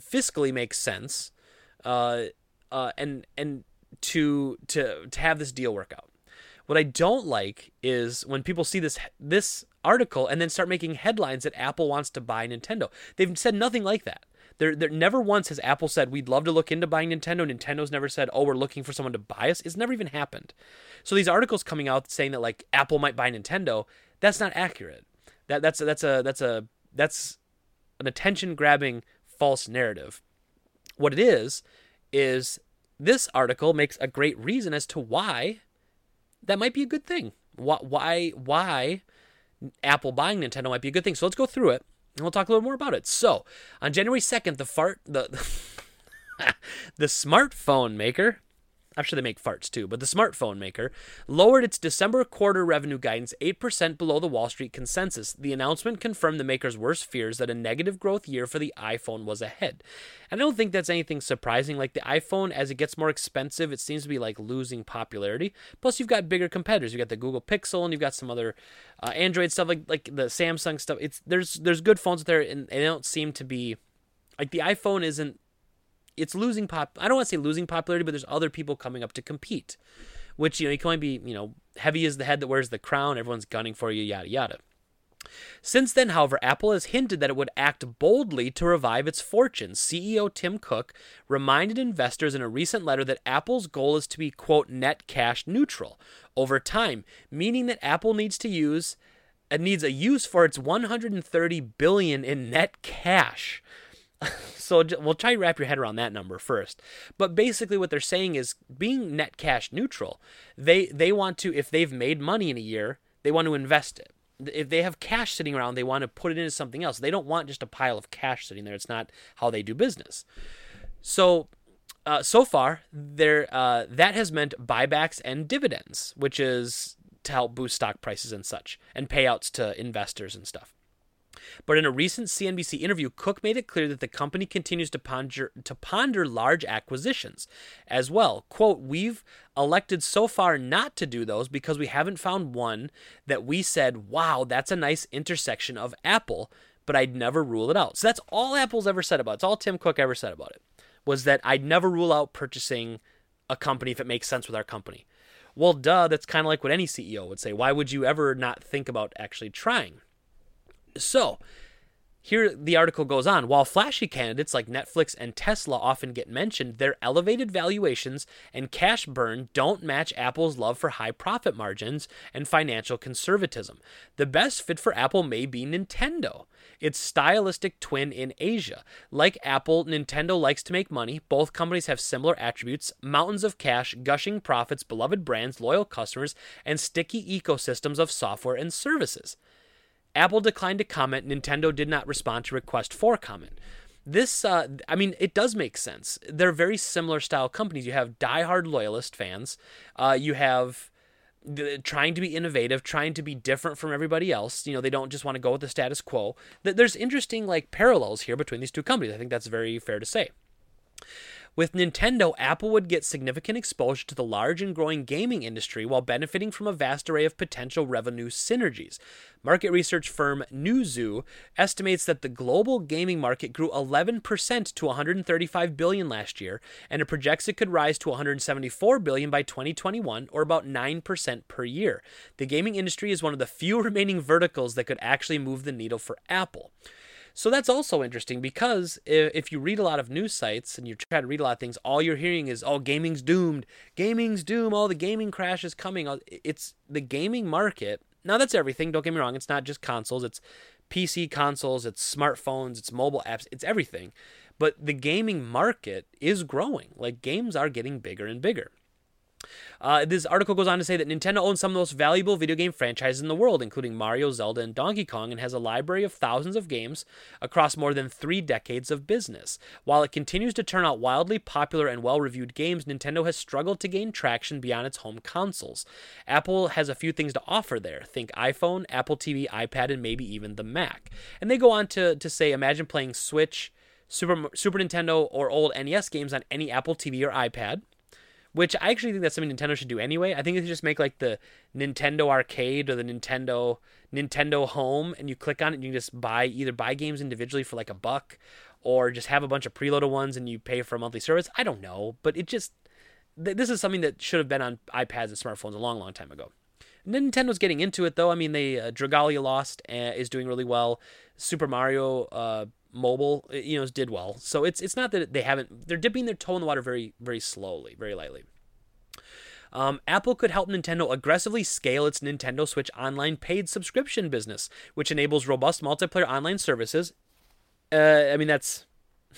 fiscally makes sense, uh, uh, and and to to to have this deal work out. What I don't like is when people see this this article and then start making headlines that Apple wants to buy Nintendo. They've said nothing like that. There, there never once has Apple said we'd love to look into buying Nintendo. Nintendo's never said, "Oh, we're looking for someone to buy us." It's never even happened. So these articles coming out saying that like Apple might buy Nintendo, that's not accurate. That that's that's a that's a that's an attention grabbing false narrative. What it is, is this article makes a great reason as to why that might be a good thing. Why, why Apple buying Nintendo might be a good thing. So let's go through it and we'll talk a little more about it. So on January 2nd, the fart, the, the smartphone maker, I'm sure they make farts too, but the smartphone maker lowered its December quarter revenue guidance 8% below the Wall Street consensus. The announcement confirmed the maker's worst fears that a negative growth year for the iPhone was ahead. And I don't think that's anything surprising. Like the iPhone, as it gets more expensive, it seems to be like losing popularity. Plus, you've got bigger competitors. You've got the Google Pixel, and you've got some other uh, Android stuff, like like the Samsung stuff. It's there's there's good phones out there, and they don't seem to be like the iPhone isn't it's losing pop. I don't want to say losing popularity, but there's other people coming up to compete. Which you know you can only be you know heavy is the head that wears the crown. Everyone's gunning for you, yada yada. Since then, however, Apple has hinted that it would act boldly to revive its fortunes. CEO Tim Cook reminded investors in a recent letter that Apple's goal is to be, quote, net cash neutral over time, meaning that Apple needs to use it needs a use for its 130 billion in net cash. so we'll try to wrap your head around that number first. But basically, what they're saying is being net cash neutral. They they want to if they've made money in a year, they want to invest it. If they have cash sitting around, they want to put it into something else. They don't want just a pile of cash sitting there. It's not how they do business. So uh, so far, there uh, that has meant buybacks and dividends, which is to help boost stock prices and such, and payouts to investors and stuff. But in a recent CNBC interview, Cook made it clear that the company continues to ponder to ponder large acquisitions as well. Quote, "We've elected so far not to do those because we haven't found one that we said, "Wow, that's a nice intersection of Apple." But I'd never rule it out. So that's all Apple's ever said about it. It's all Tim Cook ever said about it. Was that I'd never rule out purchasing a company if it makes sense with our company. Well, duh, that's kind of like what any CEO would say. Why would you ever not think about actually trying? So, here the article goes on. While flashy candidates like Netflix and Tesla often get mentioned, their elevated valuations and cash burn don't match Apple's love for high profit margins and financial conservatism. The best fit for Apple may be Nintendo, its stylistic twin in Asia. Like Apple, Nintendo likes to make money. Both companies have similar attributes mountains of cash, gushing profits, beloved brands, loyal customers, and sticky ecosystems of software and services. Apple declined to comment. Nintendo did not respond to request for comment. This, uh, I mean, it does make sense. They're very similar style companies. You have diehard loyalist fans. Uh, you have trying to be innovative, trying to be different from everybody else. You know, they don't just want to go with the status quo. There's interesting like parallels here between these two companies. I think that's very fair to say. With Nintendo, Apple would get significant exposure to the large and growing gaming industry while benefiting from a vast array of potential revenue synergies. Market research firm Newzoo estimates that the global gaming market grew 11% to 135 billion last year, and it projects it could rise to 174 billion by 2021, or about 9% per year. The gaming industry is one of the few remaining verticals that could actually move the needle for Apple. So that's also interesting because if you read a lot of news sites and you try to read a lot of things, all you're hearing is, "Oh, gaming's doomed. Gaming's doomed. All the gaming crash is coming." It's the gaming market. Now that's everything. Don't get me wrong. It's not just consoles. It's PC consoles. It's smartphones. It's mobile apps. It's everything. But the gaming market is growing. Like games are getting bigger and bigger. Uh, this article goes on to say that Nintendo owns some of the most valuable video game franchises in the world, including Mario, Zelda, and Donkey Kong, and has a library of thousands of games across more than three decades of business. While it continues to turn out wildly popular and well reviewed games, Nintendo has struggled to gain traction beyond its home consoles. Apple has a few things to offer there. Think iPhone, Apple TV, iPad, and maybe even the Mac. And they go on to, to say imagine playing Switch. Super, Super Nintendo or old NES games on any Apple TV or iPad which I actually think that's something Nintendo should do anyway. I think they should just make like the Nintendo Arcade or the Nintendo Nintendo Home, and you click on it, and you can just buy either buy games individually for like a buck, or just have a bunch of preloaded ones and you pay for a monthly service. I don't know, but it just this is something that should have been on iPads and smartphones a long, long time ago. Nintendo's getting into it though. I mean, they uh, Dragalia Lost uh, is doing really well. Super Mario uh, mobile, you know, did well. So it's it's not that they haven't. They're dipping their toe in the water very very slowly, very lightly. Um, Apple could help Nintendo aggressively scale its Nintendo Switch Online paid subscription business, which enables robust multiplayer online services. Uh, I mean, that's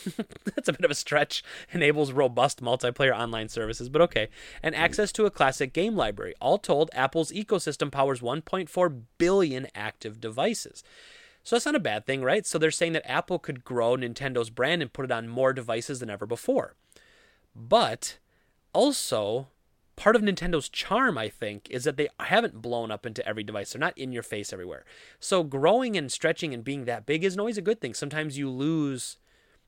that's a bit of a stretch. Enables robust multiplayer online services, but okay. And access to a classic game library. All told, Apple's ecosystem powers 1.4 billion active devices. So that's not a bad thing, right? So they're saying that Apple could grow Nintendo's brand and put it on more devices than ever before. But also part of Nintendo's charm, I think, is that they haven't blown up into every device. They're not in your face everywhere. So growing and stretching and being that big isn't always a good thing. Sometimes you lose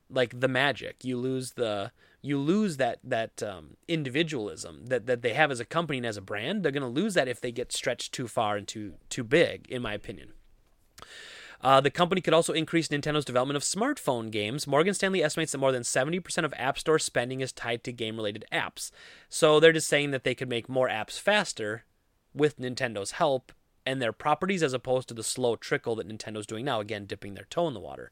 like the magic. You lose the you lose that that um, individualism that, that they have as a company and as a brand. They're to lose that if they get stretched too far and too too big, in my opinion. Uh, the company could also increase Nintendo's development of smartphone games. Morgan Stanley estimates that more than 70% of App Store spending is tied to game related apps. So they're just saying that they could make more apps faster with Nintendo's help and their properties as opposed to the slow trickle that Nintendo's doing now, again, dipping their toe in the water.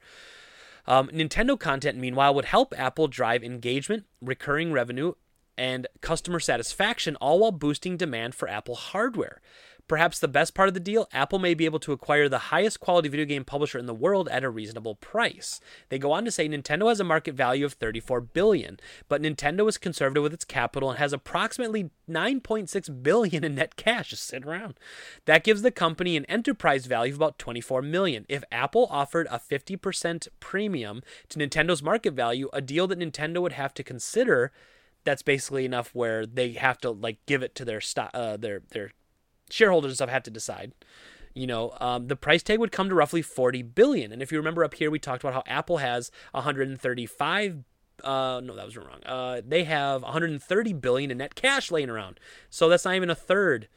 Um, Nintendo content, meanwhile, would help Apple drive engagement, recurring revenue, and customer satisfaction, all while boosting demand for Apple hardware. Perhaps the best part of the deal, Apple may be able to acquire the highest quality video game publisher in the world at a reasonable price. They go on to say Nintendo has a market value of 34 billion, but Nintendo is conservative with its capital and has approximately 9.6 billion in net cash just sitting around. That gives the company an enterprise value of about 24 million. If Apple offered a 50% premium to Nintendo's market value, a deal that Nintendo would have to consider that's basically enough where they have to like give it to their stock, uh, their their shareholders and stuff have to decide. You know, um, the price tag would come to roughly 40 billion. And if you remember up here, we talked about how Apple has 135 uh no that was wrong uh they have 130 billion in net cash laying around so that's not even a third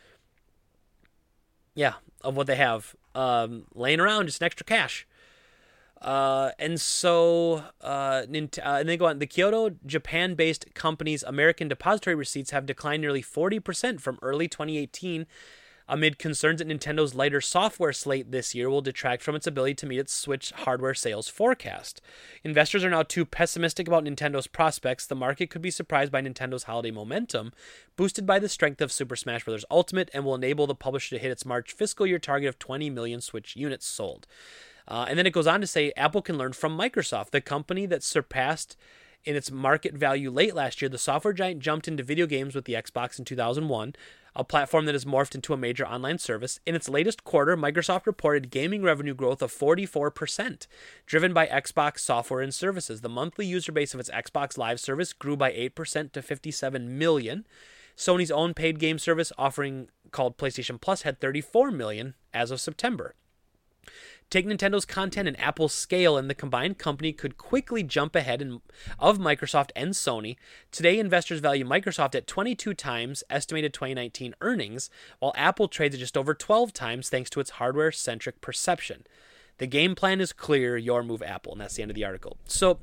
yeah of what they have um laying around just an extra cash uh, and so, uh, uh, and they go on. The Kyoto, Japan-based company's American depository receipts have declined nearly 40% from early 2018 amid concerns that Nintendo's lighter software slate this year will detract from its ability to meet its Switch hardware sales forecast. Investors are now too pessimistic about Nintendo's prospects. The market could be surprised by Nintendo's holiday momentum, boosted by the strength of Super Smash Bros. Ultimate, and will enable the publisher to hit its March fiscal year target of 20 million Switch units sold. Uh, and then it goes on to say Apple can learn from Microsoft, the company that surpassed in its market value late last year. The software giant jumped into video games with the Xbox in 2001, a platform that has morphed into a major online service. In its latest quarter, Microsoft reported gaming revenue growth of 44%, driven by Xbox software and services. The monthly user base of its Xbox Live service grew by 8% to 57 million. Sony's own paid game service offering called PlayStation Plus had 34 million as of September. Take Nintendo's content and Apple's scale, and the combined company could quickly jump ahead in, of Microsoft and Sony. Today, investors value Microsoft at 22 times estimated 2019 earnings, while Apple trades at just over 12 times thanks to its hardware centric perception. The game plan is clear, your move, Apple, and that's the end of the article. So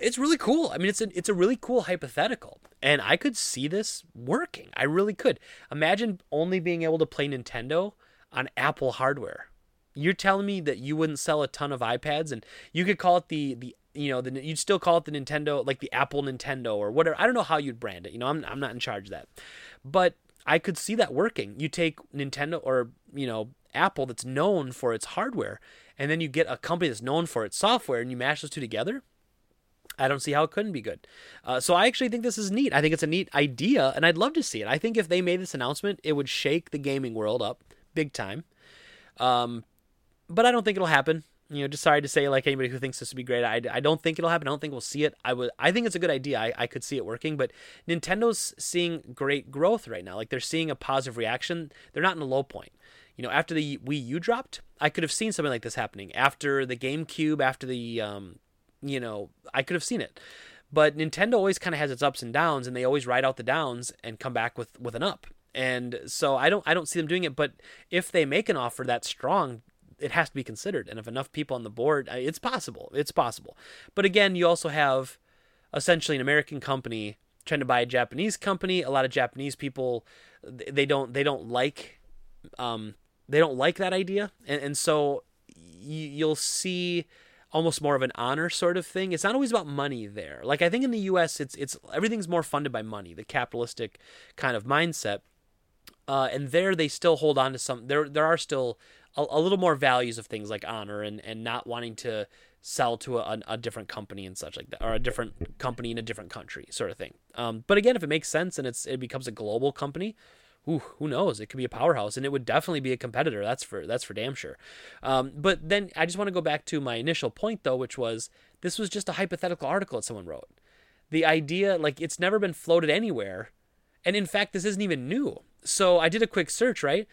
it's really cool. I mean, it's a, it's a really cool hypothetical, and I could see this working. I really could. Imagine only being able to play Nintendo on Apple hardware you're telling me that you wouldn't sell a ton of iPads and you could call it the the you know the you'd still call it the Nintendo like the Apple Nintendo or whatever. I don't know how you'd brand it. You know, I'm I'm not in charge of that. But I could see that working. You take Nintendo or, you know, Apple that's known for its hardware and then you get a company that's known for its software and you mash those two together. I don't see how it couldn't be good. Uh, so I actually think this is neat. I think it's a neat idea, and I'd love to see it. I think if they made this announcement, it would shake the gaming world up big time. Um, but I don't think it'll happen. You know, just sorry to say, like anybody who thinks this would be great, I, I don't think it'll happen. I don't think we'll see it. I would, I think it's a good idea. I, I could see it working, but Nintendo's seeing great growth right now. Like they're seeing a positive reaction. They're not in a low point. You know, after the Wii U dropped, I could have seen something like this happening. After the GameCube, after the, um, you know, I could have seen it. But Nintendo always kind of has its ups and downs, and they always ride out the downs and come back with with an up and so I don't I don't see them doing it. But if they make an offer that strong, it has to be considered. And if enough people on the board, it's possible. It's possible. But again, you also have essentially an American company trying to buy a Japanese company. A lot of Japanese people they don't they don't like um, they don't like that idea, and, and so you'll see almost more of an honor sort of thing. It's not always about money there. Like I think in the U.S., it's it's everything's more funded by money, the capitalistic kind of mindset. Uh, and there they still hold on to some. There there are still a, a, little more values of things like honor and, and not wanting to sell to a, a, different company and such like that, or a different company in a different country, sort of thing. Um, but again, if it makes sense and it's it becomes a global company, ooh, who knows? It could be a powerhouse, and it would definitely be a competitor. That's for that's for damn sure. Um, but then I just want to go back to my initial point though, which was this was just a hypothetical article that someone wrote. The idea, like, it's never been floated anywhere And in fact, this isn't even new. So I did a quick search, right?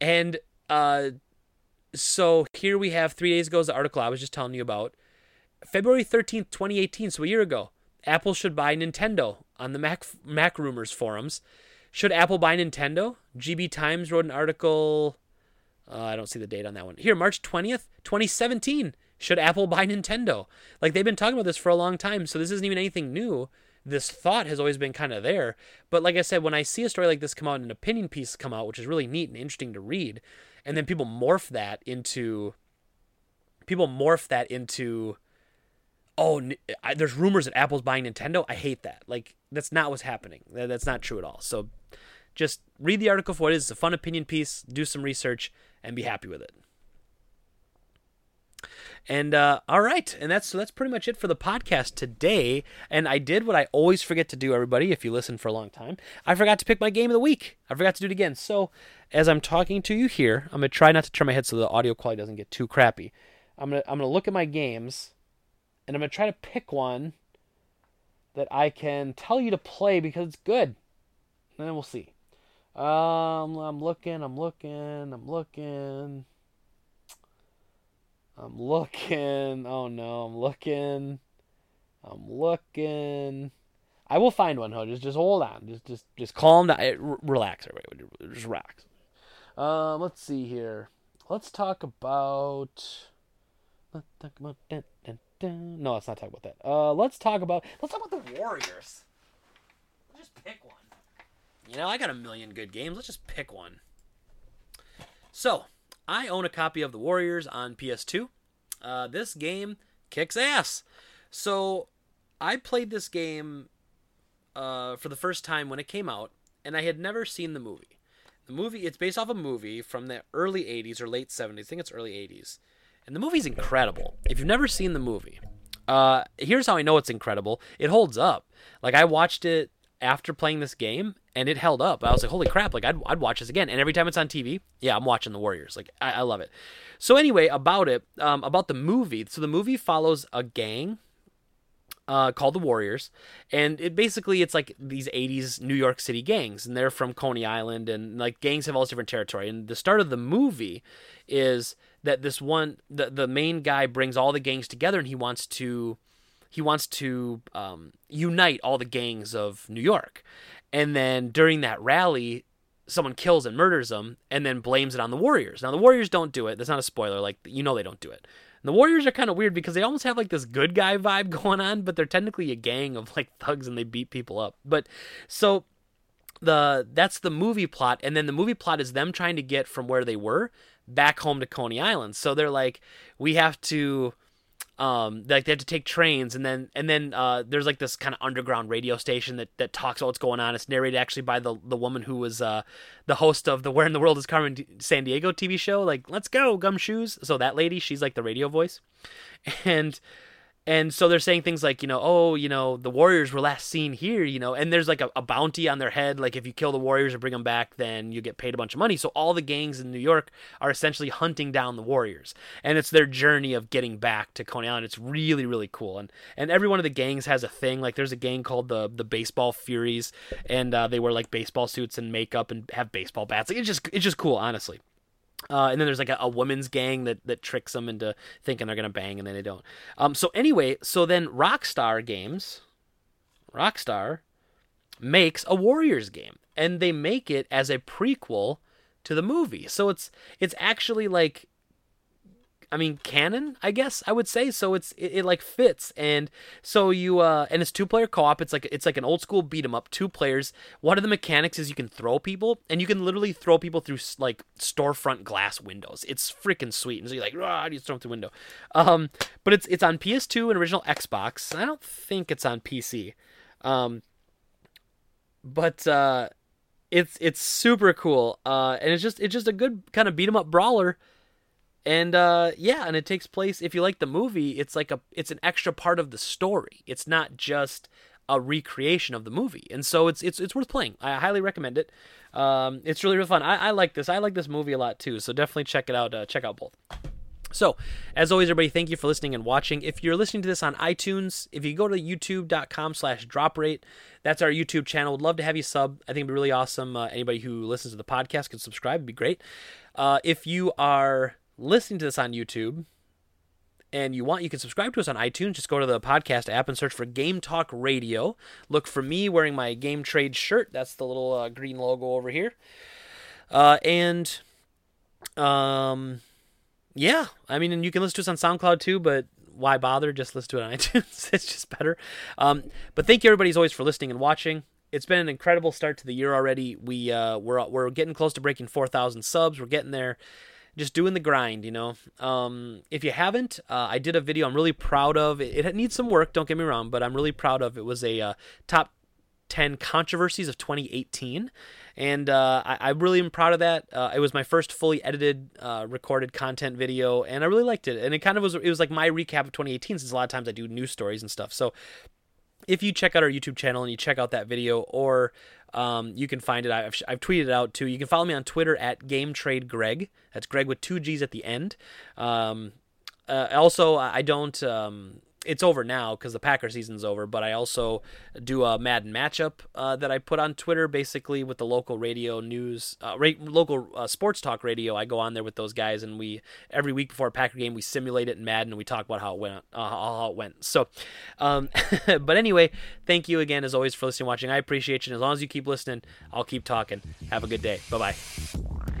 And uh, so here we have three days ago is the article I was just telling you about. February 13th, 2018, so a year ago, Apple should buy Nintendo on the Mac Mac rumors forums. Should Apple buy Nintendo? GB Times wrote an article. Uh, I don't see the date on that one. Here, March 20th, 2017. Should Apple buy Nintendo? Like they've been talking about this for a long time, so this isn't even anything new. This thought has always been kind of there. But like I said, when I see a story like this come out, an opinion piece come out, which is really neat and interesting to read, and then people morph that into people morph that into oh I, there's rumors that apple's buying nintendo. I hate that. Like that's not what's happening. That's not true at all. So just read the article for what it is. It's a fun opinion piece. Do some research and be happy with it and uh, all right, and that's that's pretty much it for the podcast today. And I did what I always forget to do, everybody. If you listen for a long time, I forgot to pick my game of the week. I forgot to do it again. So as I'm talking to you here, I'm gonna try not to turn my head so the audio quality doesn't get too crappy. I'm gonna I'm gonna look at my games, and I'm gonna try to pick one that I can tell you to play because it's good. And then we'll see. Um, I'm looking, I'm looking, I'm looking. I'm looking. Oh no, I'm looking. I'm looking. I will find one. Ho. Just just hold on. Just just just calm down. R- relax, everybody. Just relax. Um, let's see here. Let's talk about. Let's talk about. No, let's not talk about that. Uh, let's talk about. Let's talk about the Warriors. Let's just pick one. You know, I got a million good games. Let's just pick one. So, I own a copy of The Warriors on PS2. Uh, this game kicks ass. So I played this game uh, for the first time when it came out, and I had never seen the movie. The movie it's based off a movie from the early 80s or late 70s. I think it's early 80s. And the movie's incredible. If you've never seen the movie, uh, here's how I know it's incredible. It holds up. Like I watched it after playing this game, and it held up. I was like, holy crap! Like I'd, I'd watch this again. And every time it's on TV, yeah, I'm watching the Warriors. Like I, I love it. So anyway, about it, um, about the movie. So the movie follows a gang uh, called the Warriors, and it basically it's like these '80s New York City gangs, and they're from Coney Island, and like gangs have all this different territory. And the start of the movie is that this one, the the main guy brings all the gangs together, and he wants to he wants to um, unite all the gangs of New York. And then during that rally, someone kills and murders them and then blames it on the Warriors. Now, the Warriors don't do it. That's not a spoiler. Like, you know, they don't do it. And the Warriors are kind of weird because they almost have like this good guy vibe going on, but they're technically a gang of like thugs and they beat people up. But so the that's the movie plot and then the movie plot is them trying to get from where they were back home to Coney Island. So they're like we have to um like they have to take trains and then and then uh there's like this kind of underground radio station that that talks about what's going on. It's narrated actually by the the woman who was uh the host of the where in the world is carmen san diego tv show. Like let's go gumshoes. So that lady she's like the radio voice. And and so they're saying things like, you know, oh, you know, the Warriors were last seen here, you know, and there's like a, a, bounty on their head. Like if you kill the Warriors or bring them back, then you get paid a bunch of money. So all the gangs in New York are essentially hunting down the Warriors, and it's their journey of getting back to Coney Island. It's really really cool, and and every one of the gangs has a thing. Like there's a gang called the the Baseball Furies, and uh, they wear like baseball suits and makeup and have baseball bats. Like it's just it's just cool, honestly. Uh, and then there's like a, a, woman's gang that, that tricks them into thinking they're gonna bang and then they don't. Um, so anyway, so then Rockstar Games, Rockstar, makes a Warriors game, and they make it as a prequel to the movie. So it's it's actually like I mean, canon, I guess I would say. So it's it, it like fits, and so you uh, and it's two player co op. It's like it's like an old school beat 'em up, two players. One of the mechanics is you can throw people, and you can literally throw people through like storefront glass windows. It's freaking sweet. And so you're like, ah, you throw them through window. Um, but it's it's on PS2 and original Xbox. I don't think it's on PC. Um, but uh, it's it's super cool. Uh, and it's just it's just a good kind of beat 'em up brawler and uh, yeah, and it takes place. If you like the movie, it's like a it's an extra part of the story. It's not just a recreation of the movie, and so it's it's it's worth playing. I highly recommend it. Um, it's really really fun. I, I like this. I like this movie a lot too. So definitely check it out. Uh, check out both. So, as always, everybody, thank you for listening and watching. If you're listening to this on iTunes, if you go to youtube.com slash drop rate, that's our YouTube channel. Would love to have you sub. I think it'd be really awesome. Uh, anybody who listens to the podcast can subscribe. It'd be great. Uh, if you are listening to this on YouTube and you want, you can subscribe to us on iTunes. Just go to the podcast app and search for Game Talk Radio. Look for me wearing my Game Trade shirt. That's the little uh, green logo over here. Uh, and um, yeah, I mean, and you can listen to us on SoundCloud too, but why bother? Just listen to it on iTunes. it's just better. Um, but thank you everybody as always for listening and watching. It's been an incredible start to the year already. We uh, we're we're getting close to breaking four thousand subs. We're getting there. Just doing the grind, you know. Um, if you haven't, uh, I did a video I'm really proud of. It, it, needs some work, don't get me wrong, but I'm really proud of. It was a uh, top 10 controversies of 2018 and uh, I, I, really am proud of that. Uh, it was my first fully edited, uh, recorded content video, and I really liked it. And it kind of was it was like my recap of 2018, since a lot of times I do news stories and stuff. So if you check out our YouTube channel and you check out that video, or um, you can find it. I've, I've tweeted it out too. You can follow me on Twitter at Game Trade Greg. That's Greg with two G's at the end. Um, uh, also, I don't. Um, it's over now because the Packer season's over. But I also do a Madden matchup uh, that I put on Twitter, basically with the local radio news, uh, ra- local uh, sports talk radio. I go on there with those guys, and we every week before a Packer game we simulate it in Madden and we talk about how it went. Uh, how it went. So, um, but anyway, thank you again as always for listening, watching. I appreciate you. And as long as you keep listening, I'll keep talking. Have a good day. Bye bye.